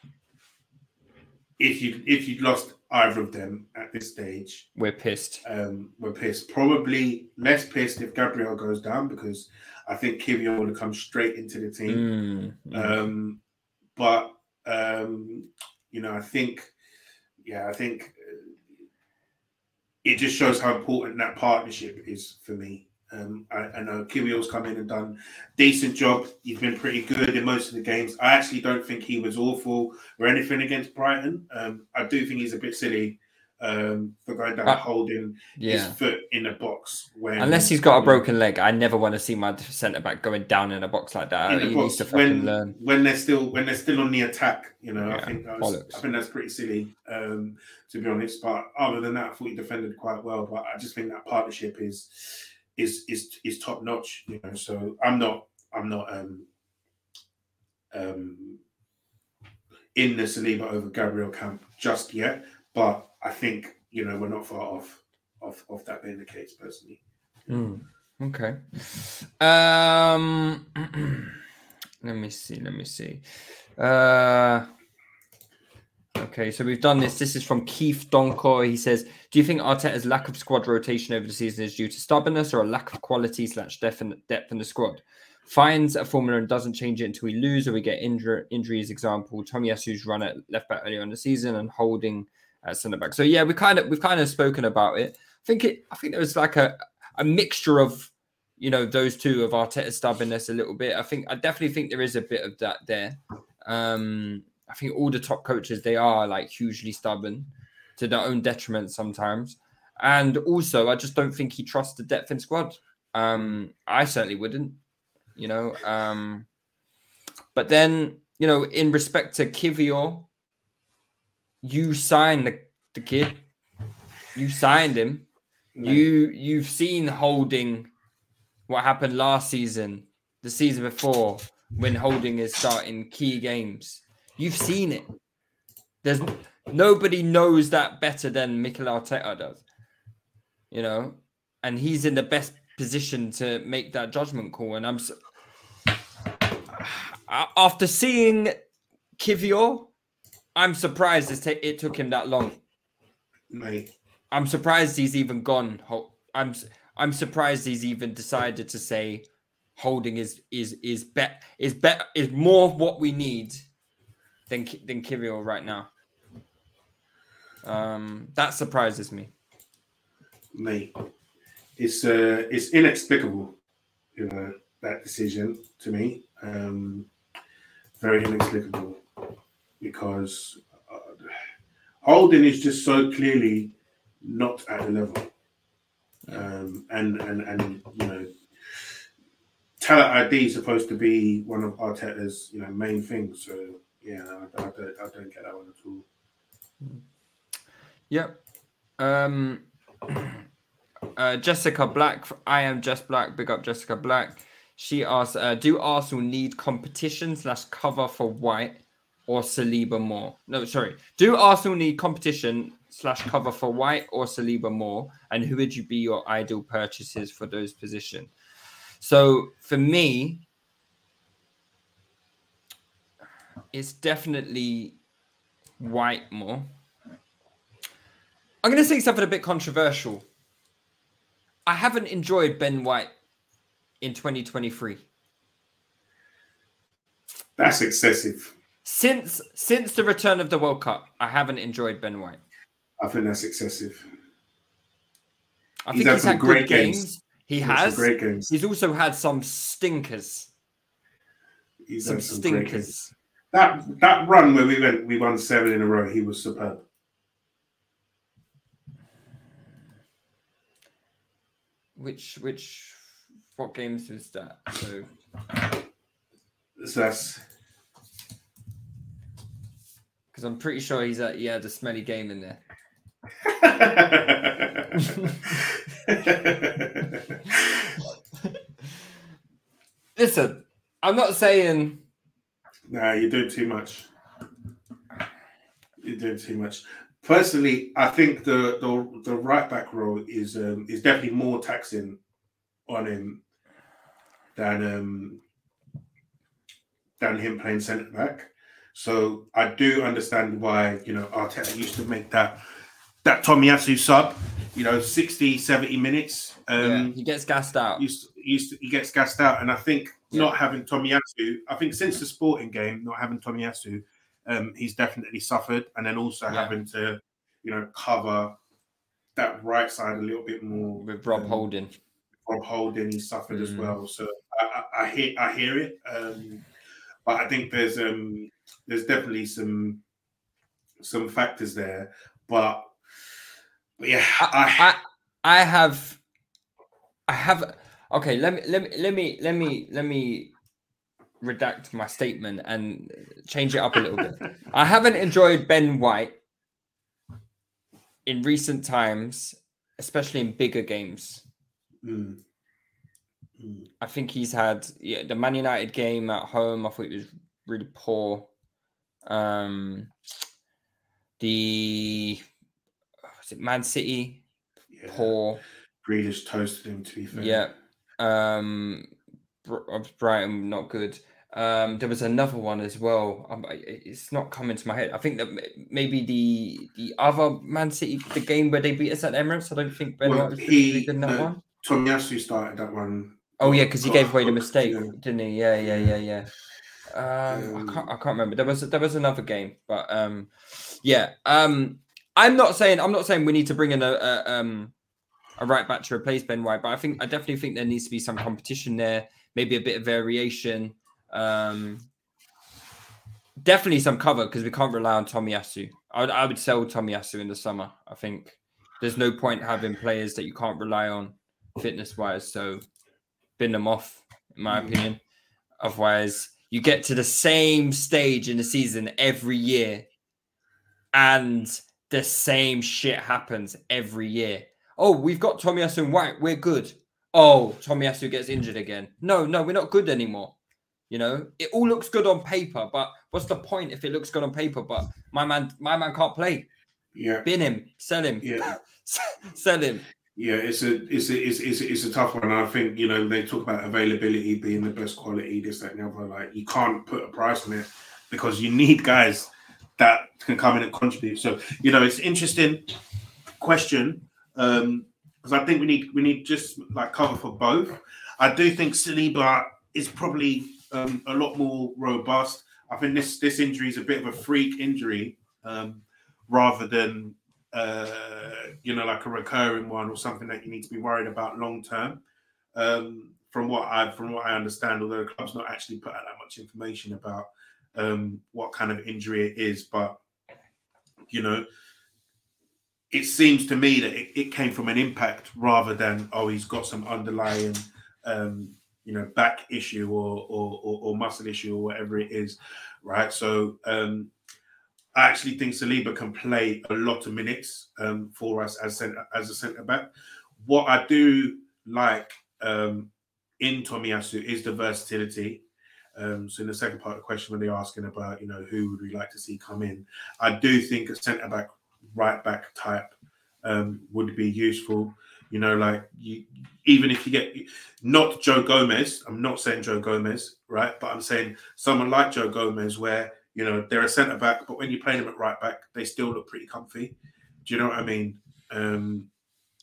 if you if you'd lost either of them at this stage, We're pissed. um, we're pissed. Probably less pissed if Gabriel goes down because I think Kiwior would have come straight into the team. Mm, mm. Um, but um, you know, I think, yeah, I think uh, it just shows how important that partnership is for me. Um, I, I know Kyrill's come in and done decent job. He's been pretty good in most of the games. I actually don't think he was awful or anything against Brighton. Um, I do think he's a bit silly um, for going down Uh, holding yeah. his foot in the box when Unless he's got a broken leg, I never want to see my centre back going down in a box like that. in the He box needs to fucking when learn. when they're still when they're still on the attack. You know, I think that was. I think that's pretty silly um, to be honest. But other than that, I thought he defended quite well. But I just think that partnership is is is is top notch. You know, so I'm not I'm not um um in the Saliba over Gabriel camp just yet. But I think you know we're not far off of of that being the case personally. Mm, okay. Um, let me see. Let me see. Uh, okay, so we've done this. This is from Keith Donko. He says, "Do you think Arteta's lack of squad rotation over the season is due to stubbornness or a lack of quality slash depth in, the squad? Finds a formula and doesn't change it until we lose or we get injuries. Example: Tommy Tomiyasu's run at left back earlier in the season and Holding at centre back. So yeah, we kind of we've kind of spoken about it. I think it. I think there was like a a mixture of you know those two of Arteta's stubbornness a little bit. I think I definitely think there is a bit of that there. Um, I think all the top coaches they are like hugely stubborn to their own detriment sometimes, and also I just don't think he trusts the depth in squad. Um, I certainly wouldn't, you know. Um, but then you know, in respect to Kiwior, you signed the, the kid, you signed him. You you've seen Holding what happened last season, the season before, when Holding is starting key games. You've seen it. There's nobody knows that better than Mikel Arteta does. You know, and he's in the best position to make that judgment call. And I'm s- after seeing Kiwior, I'm surprised it took him that long. mate. I'm surprised he's even gone. I'm I'm surprised he's even decided to say Holding is is is bet is bet is more what we need than than Kirill right now. Um, that surprises me. mate, it's uh, it's inexplicable, you know, that decision to me. Um, very inexplicable because uh, Holding is just so clearly not at the level, um, and and and you know, talent ID is supposed to be one of Arteta's you know main things. So Yeah, I, don't, get that one at all. Yep. Um, uh, Jessica Black, I am Jess Black. Big up Jessica Black. She asks, uh, "Do Arsenal need competition slash cover for White or Saliba more?" No, sorry. Do Arsenal need competition slash cover for White or Saliba more? And who would you be your ideal purchases for those positions? So for me, it's definitely White more. I'm going to say something a bit controversial. I haven't enjoyed Ben White in 2023. That's excessive. Since since the return of the World Cup, I haven't enjoyed Ben White. I think that's excessive. I He's think had he's had great games. games. He He's has. great games. He's also had some stinkers. He's Some had some great games. stinkers. That that run where we went, we won seven in a row. He was superb. Which which what games was that? So So that's because I'm pretty sure he's at he had a smelly game in there. Listen, I'm not saying nah, you're doing too much. You're doing too much. Personally, I think the the, the right back role is um, is definitely more taxing on him than um, than him playing centre back. So I do understand why you know Arteta used to make that that Tomiyasu sub, you know, 60, 70 minutes. Um, yeah, he gets gassed out. used to, used to, he gets gassed out, and I think Yeah. not having Tomiyasu, I think since the sporting game, not having Tomiyasu, um, he's definitely suffered, and then also Yeah. having to, you know, cover that right side a little bit more with Rob um, Holding. Rob Holding, he suffered as Mm. well. So I, I, I hear I hear it, um, but I think there's um there's definitely some some factors there, but, but yeah, I, I I have I have okay, let me let me let me let me let me redact my statement and change it up a little bit. I haven't enjoyed Ben White in recent times, especially in bigger games. Mm. Mm. I think he's had yeah, the Man United game at home. I thought it was really poor. Um, the was it Man City yeah. poor. Grealish toasted him. To be fair, Yeah. Um, uh, Brighton not good. Um, there was another one as well. Um, it's not coming to my head. I think that maybe the the other Man City, the game where they beat us at Emirates. I don't think Ben Well, White was he- good in that no, one. Tomiyasu started that one. Oh yeah, because he gave away the mistake, hooked, didn't he? Yeah, yeah, yeah, yeah. Um, I can't, I can't remember. There was there was another game, but um, yeah. Um, I'm not saying I'm not saying we need to bring in a, a um a right back to replace Ben White, but I think I definitely think there needs to be some competition there, maybe a bit of variation. Um, definitely some cover because we can't rely on Tomiyasu. I would I would sell Tommy Tomiyasu in the summer. I think there's no point having players that you can't rely on fitness wise. So bin them off, in my opinion. Otherwise, you get to the same stage in the season every year, and the same shit happens every year. Oh, we've got Tomiyasu White. We're good. Oh, Tomiyasu gets injured again. No, no, we're not good anymore. You know, it all looks good on paper, but what's the point if it looks good on paper? But my man, my man can't play. Yeah, Bin him, sell him, yeah, sell him. yeah. It's a it's a it's, it's, it's a tough one. I think you know they talk about availability being the best quality, this that and the other. Like you can't put a price on it because you need guys that can come in and contribute. So you know it's interesting question um because I think we need we need just like cover for both. I do think Saliba is probably um, a lot more robust. I think this this injury is a bit of a freak injury um, rather than uh, you know like a recurring one or something that you need to be worried about long term. Um, from what I from what I understand, although the club's not actually put out that much information about um, what kind of injury it is, but you know, it seems to me that it, it came from an impact rather than oh he's got some underlying um, you know back issue or, or or, or muscle issue or whatever it is. right? So um, I actually think Saliba can play a lot of minutes um, for us as center, as a centre back. What I do like um, in Tomiyasu is the versatility. Um, so in the second part of the question, when they're asking about, you know, who would we like to see come in, I do think a centre back, right back type um, would be useful. You know, like you, even if you get not Joe Gomez, I'm not saying Joe Gomez, right? But I'm saying someone like Joe Gomez, where you know they're a centre back, but when you play them at right back, they still look pretty comfy. Do you know what I mean? Um,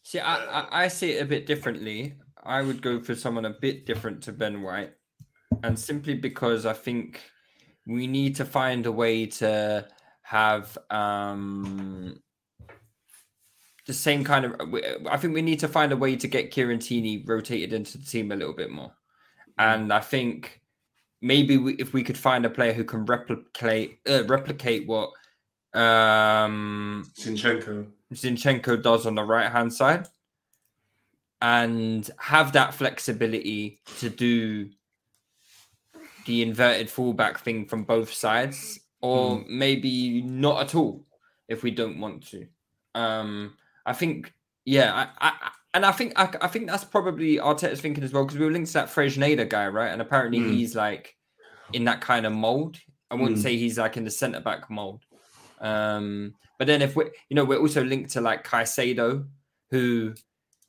see, I, I, I see it a bit differently. I would go for someone a bit different to Ben White, and simply because I think we need to find a way to have um the same kind of. I think we need to find a way to get Kieran Tierney rotated into the team a little bit more, and I think maybe we, if we could find a player who can replicate uh, replicate what um Zinchenko Zinchenko does on the right hand side, and have that flexibility to do the inverted fullback thing from both sides, or mm. maybe not at all if we don't want to. Um, I think, yeah, I, I and I think I, I, think that's probably Arteta's thinking as well because we were linked to that Fresneda guy, right? And apparently mm. he's like in that kind of mold. I wouldn't mm. say he's like in the centre back mold. Um, but then if we, you know, we're also linked to like Caicedo, who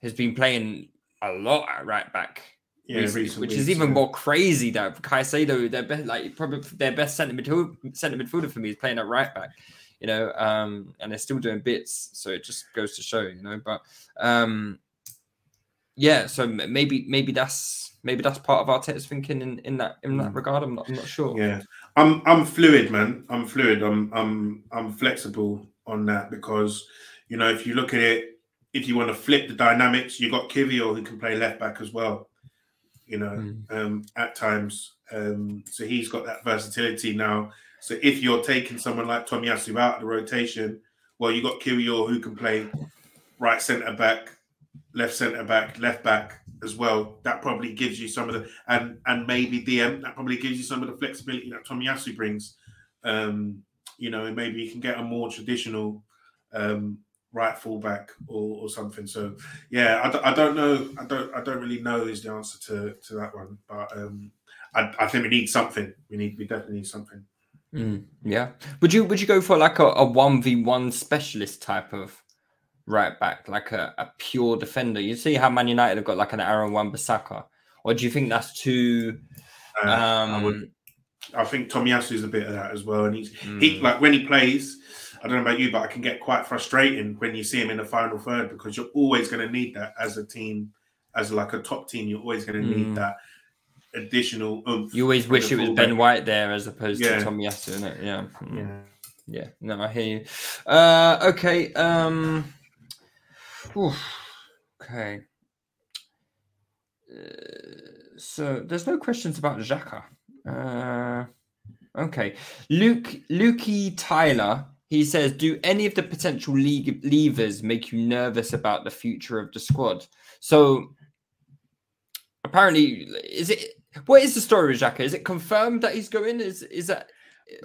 has been playing a lot at right back. Yeah, recently, which weeks, is even yeah. more crazy that Caicedo, their best, like probably their best centre centre midfielder for me is playing at right back you know, um, and they're still doing bits. So it just goes to show, you know. But um, yeah, so maybe maybe that's maybe that's part of Arteta's thinking in, in that in that mm. regard. I'm not I'm not sure. Yeah, I'm I'm fluid, man. I'm fluid. I'm I'm I'm flexible on that because you know if you look at it, if you want to flip the dynamics, you got Kiwior who can play left back as well. You know, mm. um, at times, um, so he's got that versatility now so if you're taking someone like Tomiyasu out of the rotation, well, you got Kiwior who can play right centre back, left centre back, left back as well. That probably gives you some of the and and maybe DM that probably gives you some of the flexibility that Tomiyasu brings. Um, you know, and maybe you can get a more traditional um, right fullback or, or something. So yeah, I d- I don't know. I don't I don't really know is the answer to to that one, but um, I, I think we need something. We need we definitely need something. Mm, yeah. Would you would you go for like a one v one specialist type of right back, like a, a pure defender? You see how Man United have got like an Aaron Wan-Bissaka, or do you think that's too? Uh, um, I would. I think Tomiyasu is a bit of that as well, and he's mm. he like when he plays. I don't know about you, but I can get quite frustrating when you see him in the final third because you're always going to need that as a team, as like a top team. You're always going to need mm. that additional oomph. You always wish it was Ben White there as opposed yeah. to Tomiyasu, isn't it? Yeah. Hmm. Yeah. Yeah. No, I hear you. Uh, okay. Um. Oof. Okay. Uh, so there's no questions about Xhaka. Uh, okay. Luke Lukey Tyler. He says, "Do any of the potential league levers make you nervous about the future of the squad?" So apparently, is it what is the story with Xhaka? Is it confirmed that he's going? Is is that?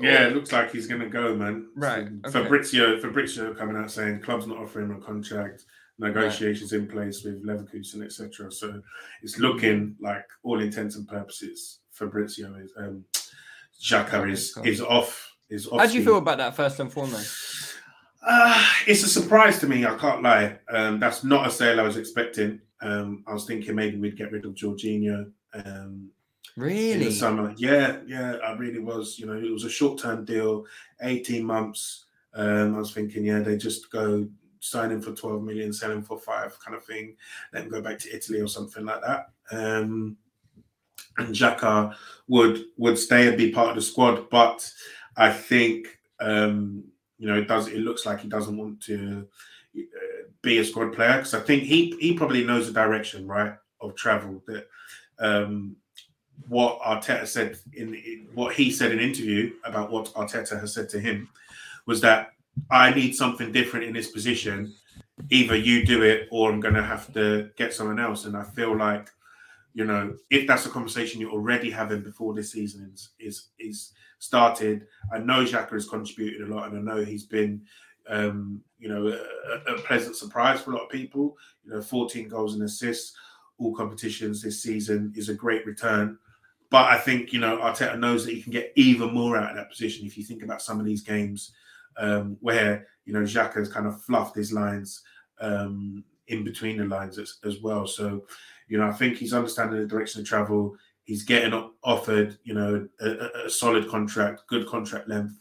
Yeah, it looks like he's going to go, man. Right. So okay. Fabrizio, Fabrizio coming out saying club's not offering him a contract, negotiations right. in place with Leverkusen, etc. So it's looking like all intents and purposes, Fabrizio is um, Xhaka is is off. Is off. How do you feel about that first and foremost? Uh, it's a surprise to me. I can't lie. Um, that's not a sale I was expecting. Um, I was thinking maybe we'd get rid of Jorginho. Um, Really? In the summer. Yeah, yeah, I really was. You know, it was a short term deal, 18 months. Um, I was thinking, yeah, they just go sign him for 12 million, sell him for five kind of thing, let him go back to Italy or something like that. Um, and Xhaka would would stay and be part of the squad, but I think um, you know it does. It looks like he doesn't want to uh, be a squad player because I think he he probably knows the direction right of travel that um, what Arteta said in, what he said in interview about what Arteta has said to him was that I need something different in this position. Either you do it or I'm going to have to get someone else. And I feel like you know, if that's a conversation you're already having before this season is is, is started, I know Xhaka has contributed a lot, and I know he's been, um, you know, a, a, pleasant surprise for a lot of people. You know, 14 goals and assists, all competitions this season is a great return. But I think you know Arteta knows that he can get even more out of that position. If you think about some of these games um, where you know Xhaka has kind of fluffed his lines um, in between the lines as, as well. So you know, I think he's understanding the direction of travel. He's getting offered, you know, a, a solid contract, good contract length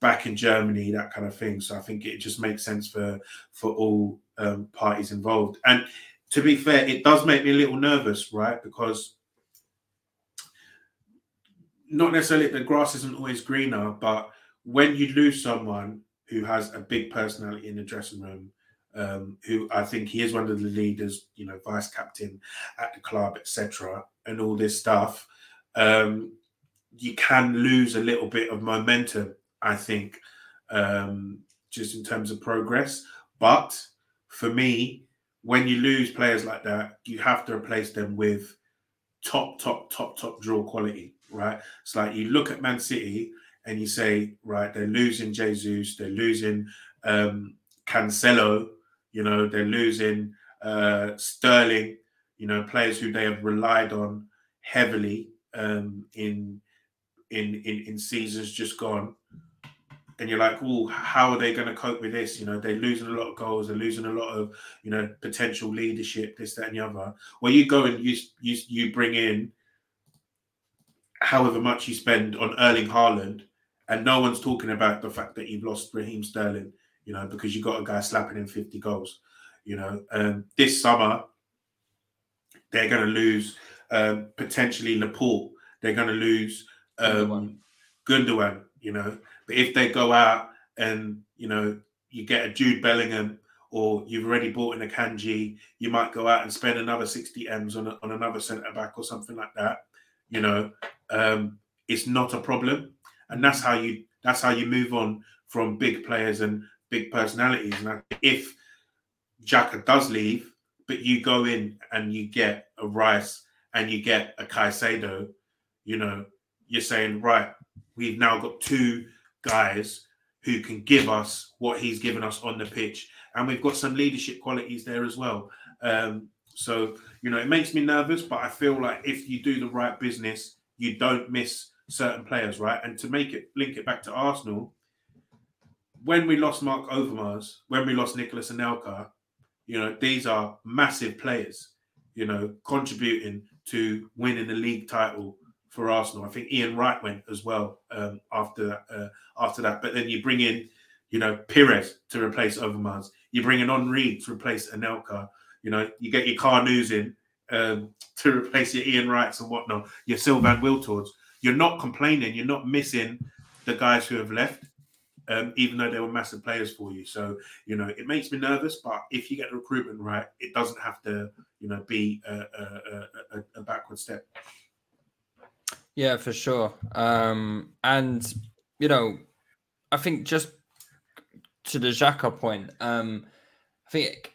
back in Germany, that kind of thing. So I think it just makes sense for for all um, parties involved. And to be fair, it does make me a little nervous, right? Because not necessarily the grass isn't always greener, but when you lose someone who has a big personality in the dressing room, um, who I think he is one of the leaders, you know, vice captain at the club, etc., and all this stuff, um, you can lose a little bit of momentum, I think, um, just in terms of progress. But for me, when you lose players like that, you have to replace them with top, top, top, top draw quality, right? It's like you look at Man City and you say, right, they're losing Jesus, they're losing um, Cancelo, you know, they're losing uh, Sterling, you know, players who they have relied on heavily um, in, in in in seasons just gone. And you're like, well, how are they going to cope with this? You know, they're losing a lot of goals, they're losing a lot of, you know, potential leadership, this, that, and the other. Well, you go and you you you bring in however much you spend on Erling Haaland, and no one's talking about the fact that you've lost Raheem Sterling you know, because you got a guy slapping in 50 goals. You know, um, this summer they're going to lose um, potentially Laporte. They're going to lose um, Gundogan. You know, but if they go out and you know you get a Jude Bellingham or you've already bought in Akanji, you might go out and spend another 60 M's on, a, on another centre back or something like that. You know, um, it's not a problem. And that's how you that's how you move on from big players and big personalities. And if Xhaka does leave, but you go in and you get a Rice and you get a Caicedo, you know, you're saying, right, we've now got two guys who can give us what he's given us on the pitch. And we've got some leadership qualities there as well. Um, so, you know, it makes me nervous, but I feel like if you do the right business, you don't miss certain players, right? And to make it link it back to Arsenal, when we lost Mark Overmars, when we lost Nicolas Anelka, you know, these are massive players, you know, contributing to winning the league title for Arsenal. I think Ian Wright went as well um, after that, uh, after that. But then you bring in, you know, Pires to replace Overmars. You bring in Henry to replace Anelka. You know, you get your Kanus in um, to replace your Ian Wrights and whatnot. Your Sylvain Wiltords. You're not complaining. You're not missing the guys who have left um, even though they were massive players for you. So, you know, it makes me nervous, but if you get the recruitment right, it doesn't have to, you know, be a, a, a, a backward step. Yeah, for sure. Um, and, you know, I think just to the Xhaka point, um, I think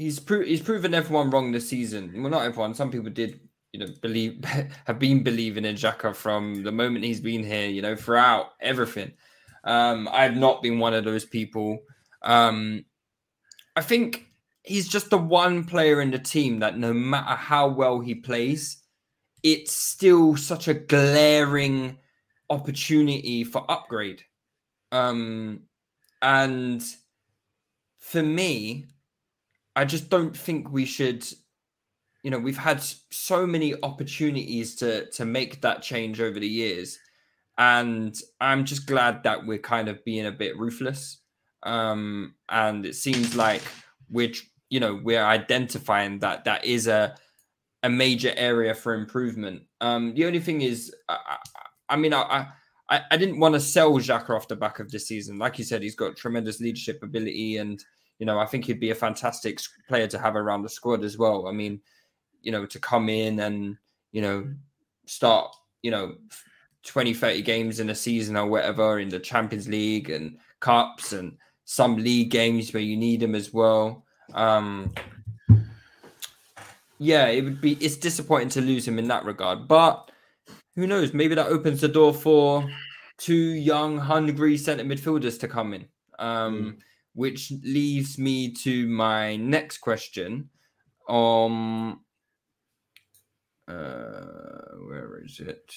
he's pro- he's proven everyone wrong this season. Well, not everyone. Some people did you know, believe have been believing in Xhaka from the moment he's been here, you know, throughout everything. Um, I've not been one of those people. Um, I think he's just the one player in the team that no matter how well he plays, it's still such a glaring opportunity for upgrade. Um, and for me, I just don't think we should you know we've had so many opportunities to to make that change over the years. And i'm just glad that we're kind of being a bit ruthless. Um and it seems like we're you know we're identifying that that is a a major area for improvement. Um the only thing is i, I mean i I, I didn't want to sell Xhaka off the back of this season. Like you said, he's got tremendous leadership ability, and you know I think he'd be a fantastic player to have around the squad as well. I mean, you know, to come in and, you know, start, you know, 20, 30 games in a season or whatever in the Champions League and cups and some league games where you need him as well. Um, yeah, it would be. It's disappointing to lose him in that regard, but who knows? Maybe that opens the door for two young, hungry centre midfielders to come in. Um, mm. Which leaves me to my next question. Um, uh, where is it?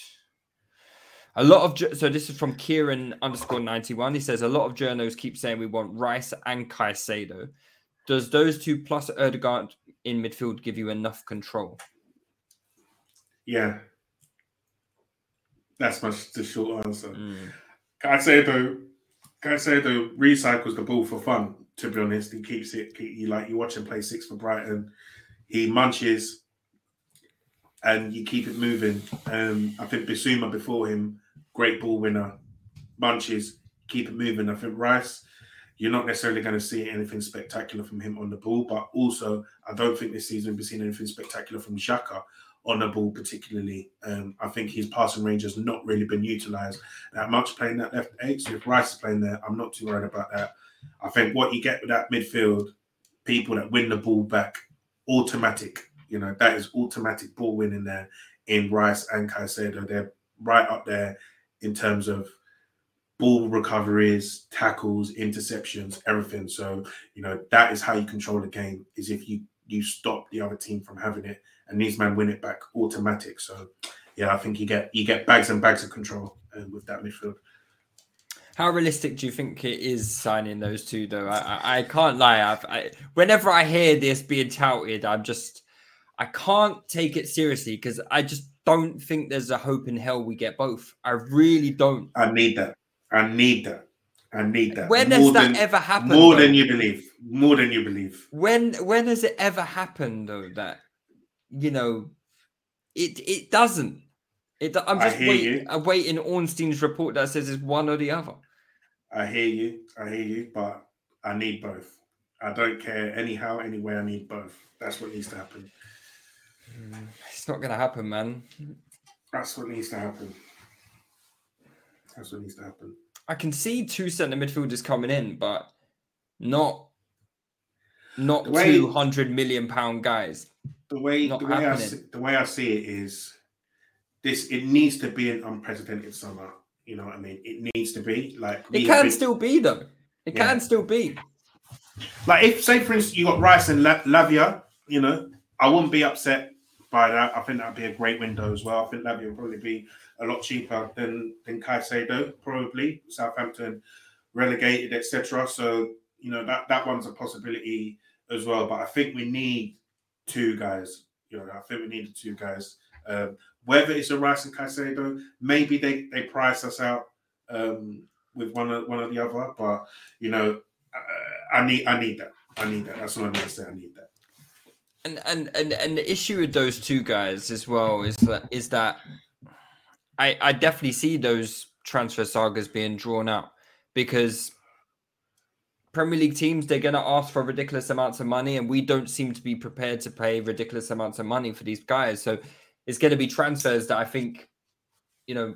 A lot of so this is from Kieran underscore ninety one. He says a lot of journals keep saying we want Rice and Caicedo. Does those two plus Odegaard in midfield give you enough control? Yeah, that's much the short answer. Mm. Caicedo, Caicedo recycles the ball for fun. To be honest, he keeps it. He like you watch him play six for Brighton. He munches, and you keep it moving. Um, I think Bissouma before him great ball winner, munches, keep it moving. I think Rice, you're not necessarily going to see anything spectacular from him on the ball, but also I don't think this season we've seen anything spectacular from Xhaka on the ball, particularly. Um, I think his passing range has not really been utilised that much playing that left eight. So if Rice is playing there, I'm not too worried about that. I think what you get with that midfield, people that win the ball back, automatic. You know, that is automatic ball winning there in Rice and Caicedo. They're right up there in terms of ball recoveries, tackles, interceptions, everything. So you know that is how you control the game. Is if you you stop the other team from having it, and these men win it back automatic. So yeah, I think you get you get bags and bags of control uh, with that midfield. How realistic do you think it is signing those two? Though I I, I can't lie. I've, I, whenever I hear this being touted, I'm just I can't take it seriously because I just don't think there's a hope in hell we get both. I really don't. I need that. I need that. I need that. When more has that ever happened? More though? than you believe. More than you believe. When when has it ever happened though that you know it it doesn't. It I'm just waiting, awaiting Ornstein's report that says it's one or the other. I hear you. I hear you, but I need both. I don't care anyhow, anyway. I need both. That's what needs to happen. It's not going to happen, man. That's what needs to happen. That's what needs to happen. I can see two centre midfielders coming in, but not not two hundred million pound guys. The way the way, I see, the way I see it is this. It needs to be an unprecedented summer. You know what I mean? It needs to be like it can been, still be though. It yeah. can still be. Like if, say, for instance, you got Rice and La- Lavia. You know, I wouldn't be upset by that. I think that'd be a great window as well. I think Lavia would probably be a lot cheaper than than Caicedo, probably. Southampton relegated, etc. So you know that that one's a possibility as well. But I think we need two guys. You know, I think we need two guys. Um, whether it's a Rice and Caicedo, maybe they they price us out um, with one or one or the other. But you know, I, I need I need that. I need that. That's all I'm gonna say. I need that. And, and and and the issue with those two guys as well is that is that I I definitely see those transfer sagas being drawn out because Premier League teams they're going to ask for ridiculous amounts of money, and we don't seem to be prepared to pay ridiculous amounts of money for these guys. So it's going to be transfers that I think, you know,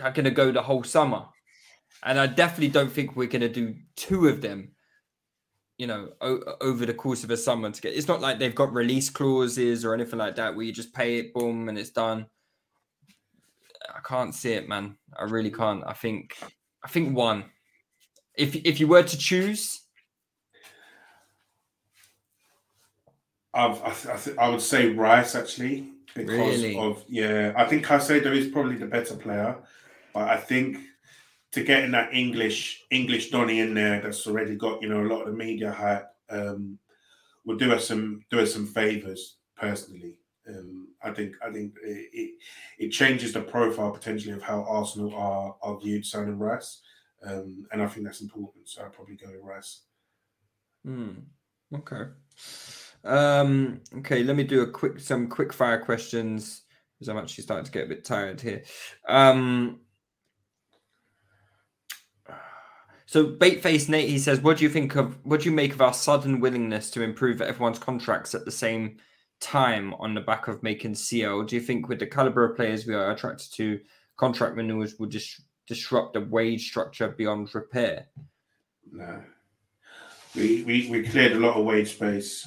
are going to go the whole summer, and I definitely don't think we're going to do two of them you know o- over the course of a summer to get it's not like they've got release clauses or anything like that where you just pay it boom and it's done. I can't see it man. I really can't. I think i think one if if you were to choose I've, I, th- I would say Rice actually because really? of yeah. I think Caicedo is probably the better player, but I think to getting that English English Donny in there that's already got you know a lot of the media hype um, will do us some do us some favors personally. Um, I think I think it, it, it changes the profile potentially of how Arsenal are are viewed signing Rice, um, and I think that's important. So I'll probably go with Rice. Hmm. Okay. Um, okay. Let me do a quick some quick fire questions because I'm actually starting to get a bit tired here. Um, So Baitface Nate he says, "What do you think of? What do you make of our sudden willingness to improve everyone's contracts at the same time on the back of making CL? Do you think with the caliber of players we are attracted to, contract renewals will dis- disrupt the wage structure beyond repair?" No, we, we we cleared a lot of wage space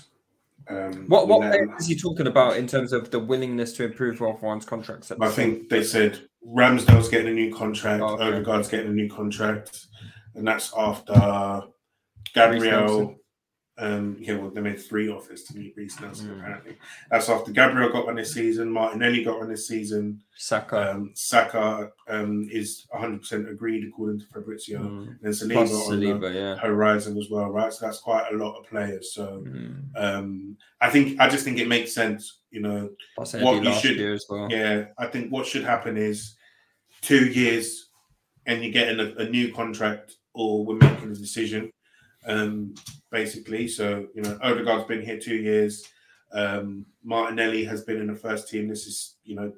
Um, What what is he talking about in terms of the willingness to improve one's contracts? I think they said Ramsdale's getting a new contract, Oh, okay. Odegaard's getting a new contract, and that's after. Gabriel. Um, yeah, well, they made three offers to meet Reiss Nelson. Mm. Apparently, that's after Gabriel got one this season. Martinelli got one this season. Saka. Um, Saka um, is 100 percent agreed according to Fabrizio. Mm. And then Saliba Plus on the yeah. horizon as well, right? So that's quite a lot of players. So Mm. um, I think I just think it makes sense. You know, Plus what you should- well. yeah, I think what should happen is two years and you're getting a, a new contract or we're making a decision, um, basically. So, you know, Odegaard's been here two years. Um, Martinelli has been in the first team. This is, you know,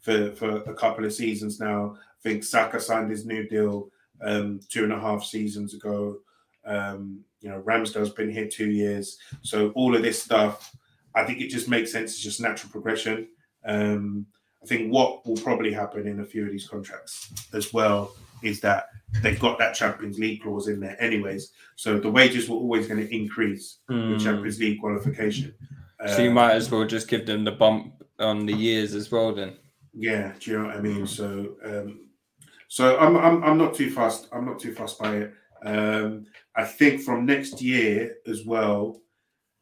for, for a couple of seasons now. I think Saka signed his new deal um, two and a half seasons ago. Um, you know, Ramsdale's been here two years. So all of this stuff, I think it just makes sense. It's just natural progression. Um, I think what will probably happen in a few of these contracts as well is that they've got that Champions League clause in there, anyways. So the wages were always going to increase with Mm. Champions League qualification. So you Um, might as well just give them the bump on the years as well then. Yeah, do you know what I mean? So, um, so I'm, I'm I'm not too fast. I'm not too fast by it. Um, I think from next year as well,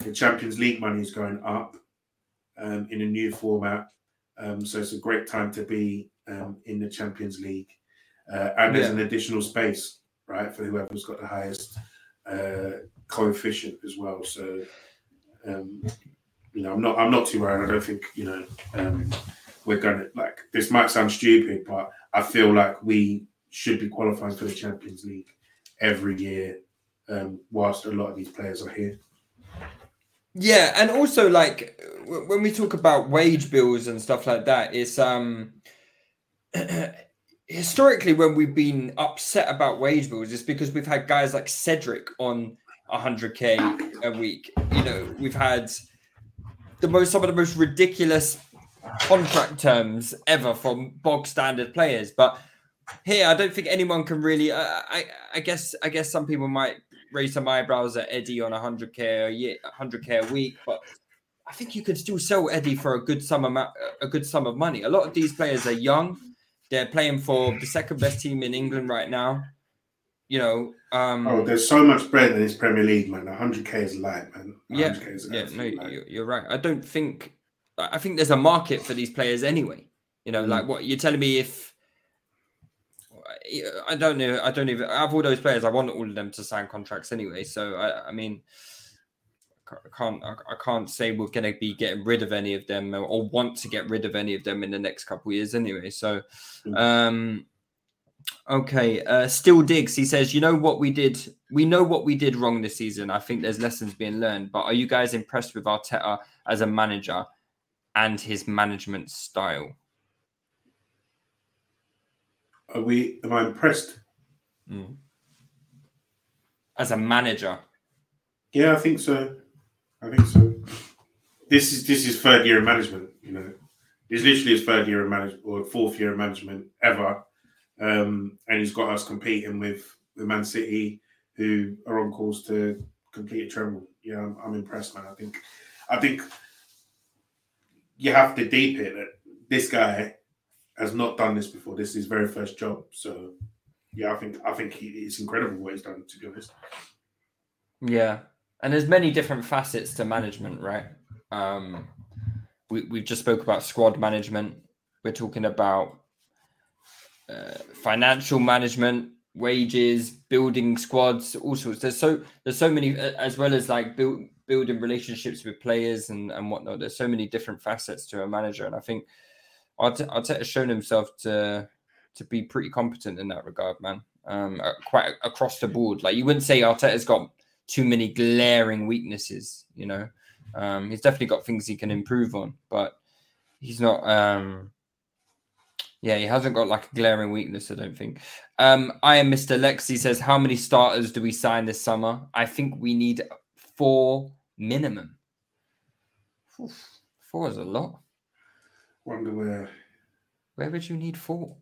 the Champions League money is going up um, in a new format. Um, so it's a great time to be um, in the Champions League, uh, and there's Yeah. an additional space, right, for whoever's got the highest uh, coefficient as well. So, um, you know, I'm not I'm not too worried. I don't think you know. Um, we're gonna like this might sound stupid, but I feel like we should be qualifying for the Champions League every year, um, whilst a lot of these players are here. Yeah, and also like when we talk about wage bills and stuff like that, it's um historically when we've been upset about wage bills, it's because we've had guys like Cedric on 100k a week. You know, we've had the most some of the most ridiculous contract terms ever from bog standard players, but here I don't think anyone can really. Uh, I I guess I guess some people might raise some eyebrows at Eddie on 100k a year, 100k a week, but I think you could still sell Eddie for a good sum amount, a good sum of money. A lot of these players are young; they're playing for the second best team in England right now. You know, um, Oh, there's so much bread in this Premier League, man. 100k is light, man. yeah, 100k is yeah, no, light. you're, right. I don't think. I I think there's a market for these players anyway. You know, Mm. like what you're telling me if. I don't know. I don't even. Out of all those players, I want all of them to sign contracts anyway. So I, I mean, I can't. I can't say we're going to be getting rid of any of them or, want to get rid of any of them in the next couple of years anyway. So, Mm. um, okay. Uh, still digs. He says, you know what we did. We know what we did wrong this season. I think there's lessons being learned. But are you guys impressed with Arteta as a manager and his management style? Are we? Am I impressed? As a manager, Yeah, I think so. I think so. This is this is third year of management. You know, it's literally his third year of management or fourth year of management ever, um, and he's got us competing with the Man City, who are on course to complete a treble. Yeah, I'm, I'm impressed, man. I think, I think you have to deep it that this guy has not done this before. This is his very first job. So, yeah, I think I think he, it's incredible what he's done. To be honest. Yeah, and there's many different facets to management, right? Um, we we've just spoke about squad management. We're talking about uh, financial management, wages, building squads, all sorts. There's so there's so many, as well as like build, building relationships with players and and whatnot. There's so many different facets to a manager, and I think Arteta has shown himself to to be pretty competent in that regard, man. Um, quite across the board. Like you wouldn't say Arteta's got too many glaring weaknesses. You know, um, he's definitely got things he can improve on, but he's not. Um, yeah, he hasn't got like a glaring weakness. I don't think. Um, I am Mr. Lex. He says, "How many starters do we sign this summer? I think we need four minimum. Oof, four is a lot. Wonder where. Where would you need four?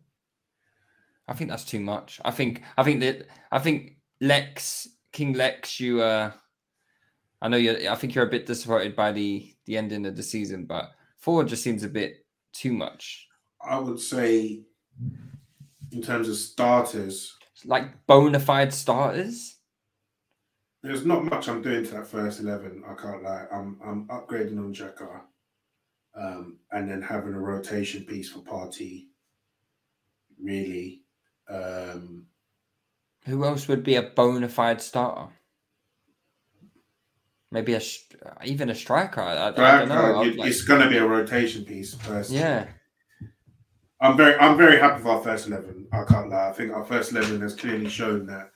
I think that's too much. I think I think that I think Lex King Lex, you uh I know you. I think you're a bit disappointed by the the ending of the season, but four just seems a bit too much. I would say, in terms of starters, Like bona fide starters. there's not much I'm doing to that first eleven. I can't lie. I'm I'm upgrading on Xhaka, um, and then having a rotation piece for Partey. Really, um, Who else would be a bona fide starter? Maybe a even a striker. I, I, I don't know. Striker, I'd like- it's going to be a rotation piece. Personally. yeah, I'm very I'm very happy with our first eleven. I can't lie. I think our first eleven has clearly shown that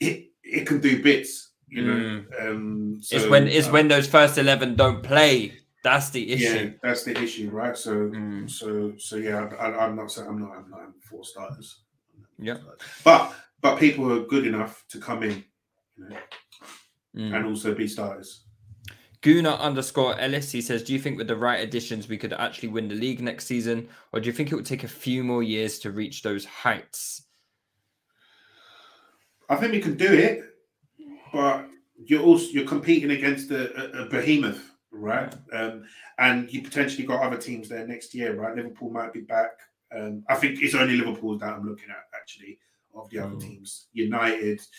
it it can do bits. You know, um, it's so, when it's uh, when those first eleven don't play. That's the yeah, issue. that's the issue, right? So Mm. so so yeah, I, I, I'm not saying I'm not I'm not four starters. Yeah. but but people are good enough to come in, you know, Mm. and also be starters. Guna underscore Ellis, he says, Do you think with the right additions we could actually win the league next season? Or do you think it would take a few more years to reach those heights? I think we can do it, but you're also you're competing against a, a, a behemoth, right? Um, and you potentially got other teams there next year, right? Liverpool might be back. Um, I think it's only Liverpool that I'm looking at actually of the other Mm. teams. United.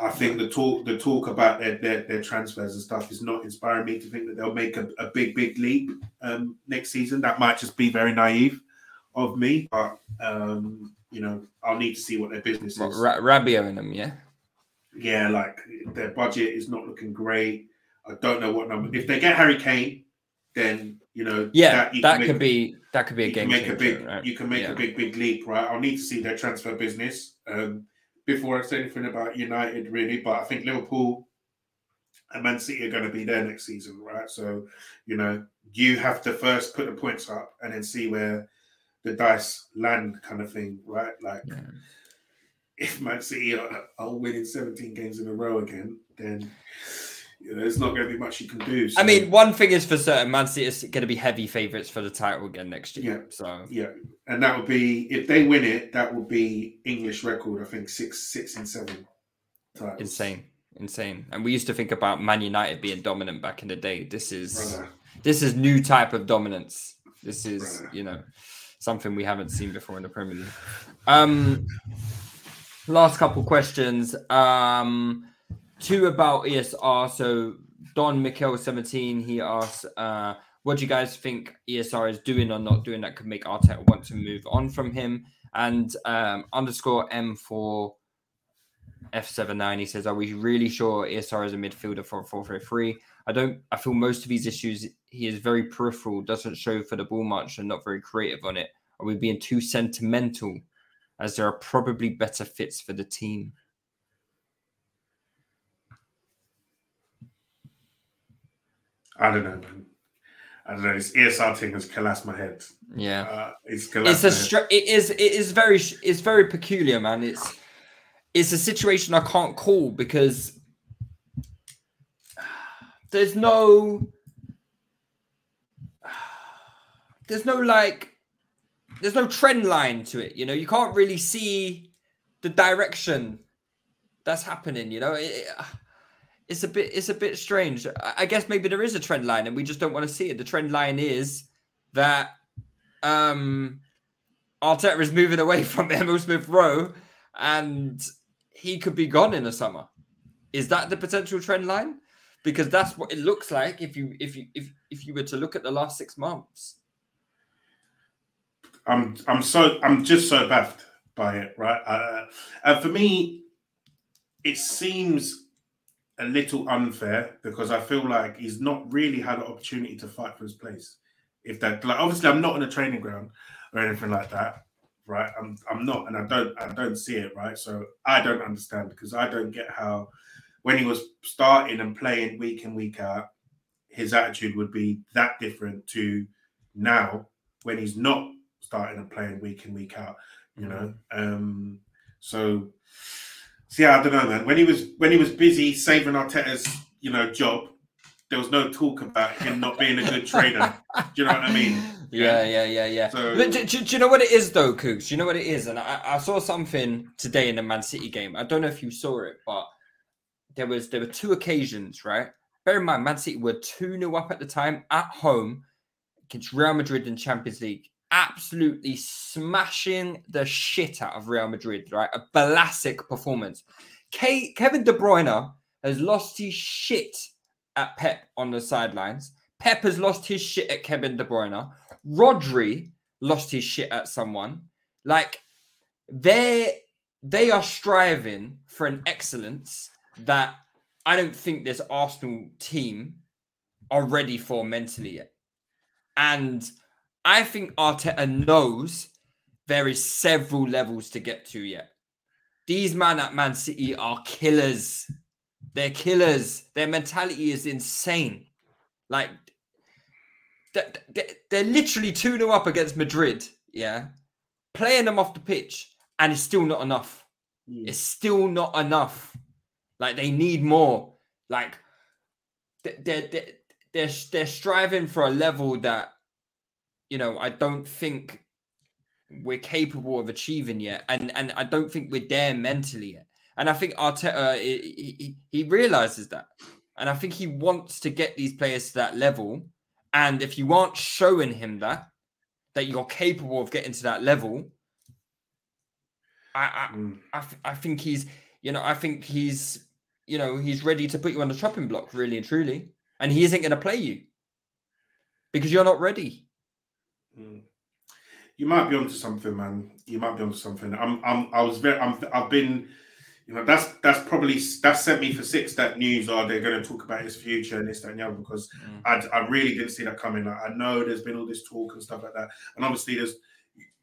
I think the talk the talk about their, their their transfers and stuff is not inspiring me to think that they'll make a, a big big leap um, next season. That might just be very naive of me, but um, you know I'll need to see what their business What, is. Ra- Rabio in them, yeah? Yeah, like their budget is not looking great. I don't know what number. If they get Harry Kane, then you know Yeah, that, can make could be that could be a game make a changer, big right? you can make Yeah. a big big leap, right? I'll need to see their transfer business um, before I say anything about United, really. But I think Liverpool and Man City are going to be there next season, right? So you know you have to first put the points up and then see where the dice land, kind of thing, right? Like Yeah. if Man City are, are winning 17 games in a row again, then you know, there's not going to be much you can do. I mean, one thing is for certain, Man City is going to be heavy favourites for the title again next year. Yeah. So yeah, and that would be if they win it, that would be English record. I think six, six and seven. Titles. insane, insane. And we used to think about Man United being dominant back in the day. This is Brother. this is new type of dominance. This is Brother. you know something we haven't seen before in the Premier League. Um, last couple questions. Um, two about ESR. So Don Mikel seventeen. He asks, uh, "What do you guys think ESR is doing or not doing that could make Arteta want to move on from him?" And um, underscore M four F79, he says, Are we really sure ESR is a midfielder for a 4 I don't, I feel most of these issues, he is very peripheral, doesn't show for the ball much, and not very creative on it. Are we being too sentimental as there are probably better fits for the team? I don't know, man. I don't know. This ESR thing has collapsed my head. Yeah. Uh, it's it's a str- it is it is very it's very peculiar man it's it's a situation i can't call because there's no there's no like there's no trend line to it you know you can't really see the direction that's happening you know it- it's a bit it's a bit strange I- guess maybe there is a trend line and we just don't want to see it the trend line is that um Arteta is moving away from Emile Smith Rowe and he could be gone in the summer. Is that the potential trend line? Because that's what it looks like if you if you if if you were to look at the last six months. I'm I'm so I'm just so baffed by it, right? Uh, and for me, it seems a little unfair because I feel like he's not really had an opportunity to fight for his place. If that, like, obviously, I'm not on a training ground or anything like that, right? I'm I'm not, and I don't I don't see it, right? So I don't understand because I don't get how when he was starting and playing week in week out, his attitude would be that different to now when he's not starting and playing week in week out you know um so yeah i don't know man when he was when he was busy saving arteta's you know job there was no talk about him not being a good trainer do you know what i mean Yeah, yeah, yeah, yeah. So- but do, do- do you know what it is, though, Koogs? Do you know what it is? And I, I saw something today in the Man City game. I don't know if you saw it, but there was there were two occasions, right? Bear in mind, Man City were 2 0 up at the time at home against Real Madrid in Champions League. Absolutely smashing the shit out of Real Madrid, right? A Balasik performance. Kevin De Bruyne has lost his shit at Pep on the sidelines. Pep has lost his shit at Kevin De Bruyne. Rodri lost his shit at someone. Like they they are striving for an excellence that I don't think this Arsenal team are ready for mentally yet. And I think Arteta knows there is several levels to get to yet. These men at Man City are killers. They're killers. Their mentality is insane. Like they're literally 2 0 up against Madrid. Yeah. Playing them off the pitch, and it's still not enough. Mm. It's still not enough. Like they need more. Like they're, they're, they're, they're striving for a level that, you know, I don't think we're capable of achieving yet. And, and I don't think we're there mentally yet. And I think Arteta, he, he, he realizes that. And I think he wants to get these players to that level and if you aren't showing him that, that you're capable of getting to that level, I I, mm. I, I, think he's, you know, I think he's, you know, he's ready to put you on the chopping block, really and truly. And he isn't going to play you because you're not ready. Mm. You might be onto something, man. You might be onto something. I'm, I'm, I was very, I'm, I've been you know, that's that's probably that sent me for six that news are they're going to talk about his future and this that and the other because mm. I, I really didn't see that coming. Like, I know there's been all this talk and stuff like that, and obviously there's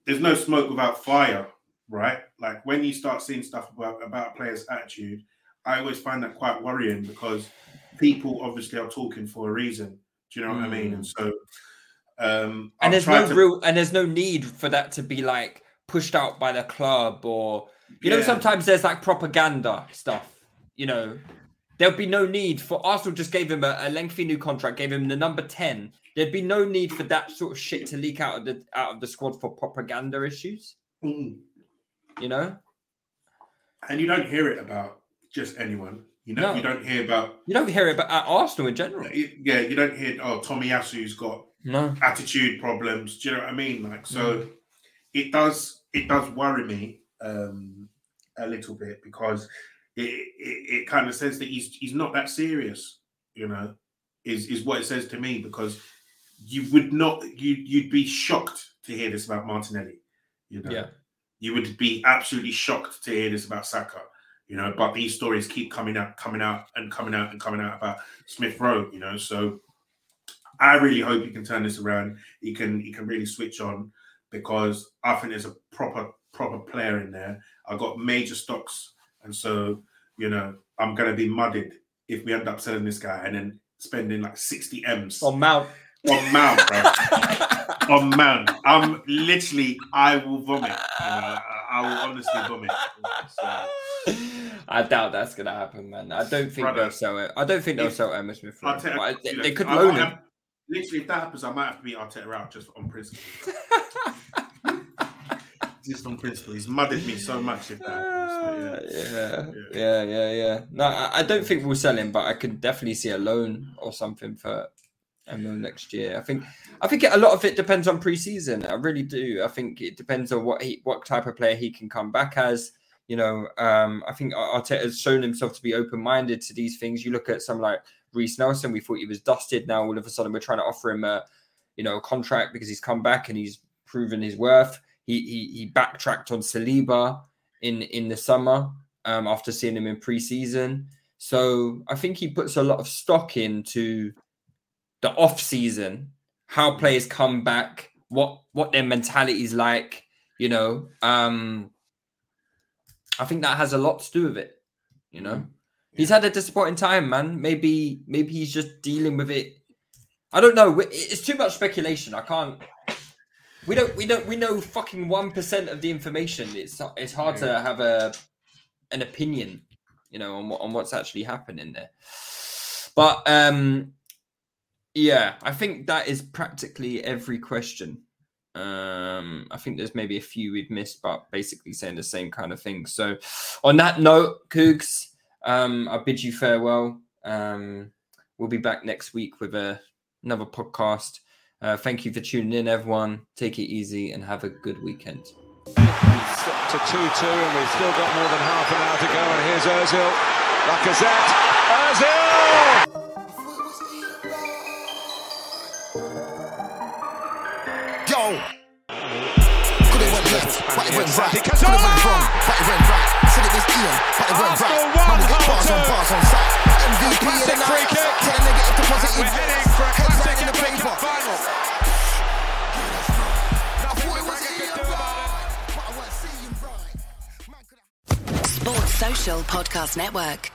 there's no smoke without fire, right? Like when you start seeing stuff about about a player's attitude, I always find that quite worrying because people obviously are talking for a reason. Do you know what mm. I mean? And mm. so, um, and there's no to... real and there's no need for that to be like pushed out by the club or you yeah. know, sometimes there's like propaganda stuff. You know, there'd be no need for Arsenal. Just gave him a, a, lengthy new contract, gave him the number ten. There'd be no need for that sort of shit to leak out of the out of the squad for propaganda issues. Mm. You know, and you don't hear it about just anyone. You know, no. you don't hear about you don't hear it about Arsenal in general. Yeah, you don't hear oh Tomiyasu's got no attitude problems. Do you know what I mean? Like so, mm. it does it does worry me um, a little bit because it, it, it kind of says that he's he's not that serious, you know, is is what it says to me because you would not you you'd be shocked to hear this about Martinelli, you know. Yeah. You would be absolutely shocked to hear this about Saka, you know. But these stories keep coming out, coming out, and coming out, and coming out about Smith Rowe, you know. So I really hope he can turn this around. He can he can really switch on because I think there's a proper proper player in there. I got major stocks, and so you know I'm gonna be mudded if we end up selling this guy and then spending like 60 m's on Mount. On Mount, bro. on Mount. I'm literally, I will vomit. You know, I will honestly vomit. So. I doubt that's gonna happen, man. I don't think Brother, they'll sell it. I don't think they'll if, sell Emma Smith. Rowe. They, they, could loan him. Literally, if that happens, I might have to beat Arteta out just on principle. just on principle. He's mudded me so much. If that happens, yeah. yeah. yeah, yeah, yeah, No, I, don't think we'll sell him, but I can definitely see a loan or something for Emile next year. I think, I think a lot of it depends on preseason. I really do. I think it depends on what he, what type of player he can come back as. You know, um, I think Arteta has shown himself to be open-minded to these things. You look at some like Reiss Nelson. We thought he was dusted. Now all of a sudden we're trying to offer him a, you know, a contract because he's come back and he's proven his worth. He he, he backtracked on Saliba in in the summer um, after seeing him in preseason. So I think he puts a lot of stock into the off season, how players come back, what what their mentality is like. You know, um, I think that has a lot to do with it. You know, he's had a disappointing time, man. Maybe maybe he's just dealing with it. I don't know. It's too much speculation. I can't we don't we don't we know fucking one percent of the information. It's it's hard to have a an opinion, you know, on what on what's actually happening there. But um yeah, I think that is practically every question. Um, I think there's maybe a few we've missed, but basically saying the same kind of thing. So, on that note, Koogs, Um, I bid you farewell. Um, we'll be back next week with a, another podcast. Uh, thank you for tuning in, everyone. Take it easy and have a good weekend. To 2 2, and we've still got more than half an hour to go. And here's Ozil. Lacazette. Ozil! Ian, but it went right. Arsenal one, Man, get bars on bars on site. MVP of the night. kick. Tell a negative to positive. We're heading for a classic in the paper. Cup final. I thought it was Braga could Ian, do about it. right, but I weren't seeing right. Man, could I- Sports Social Podcast Network.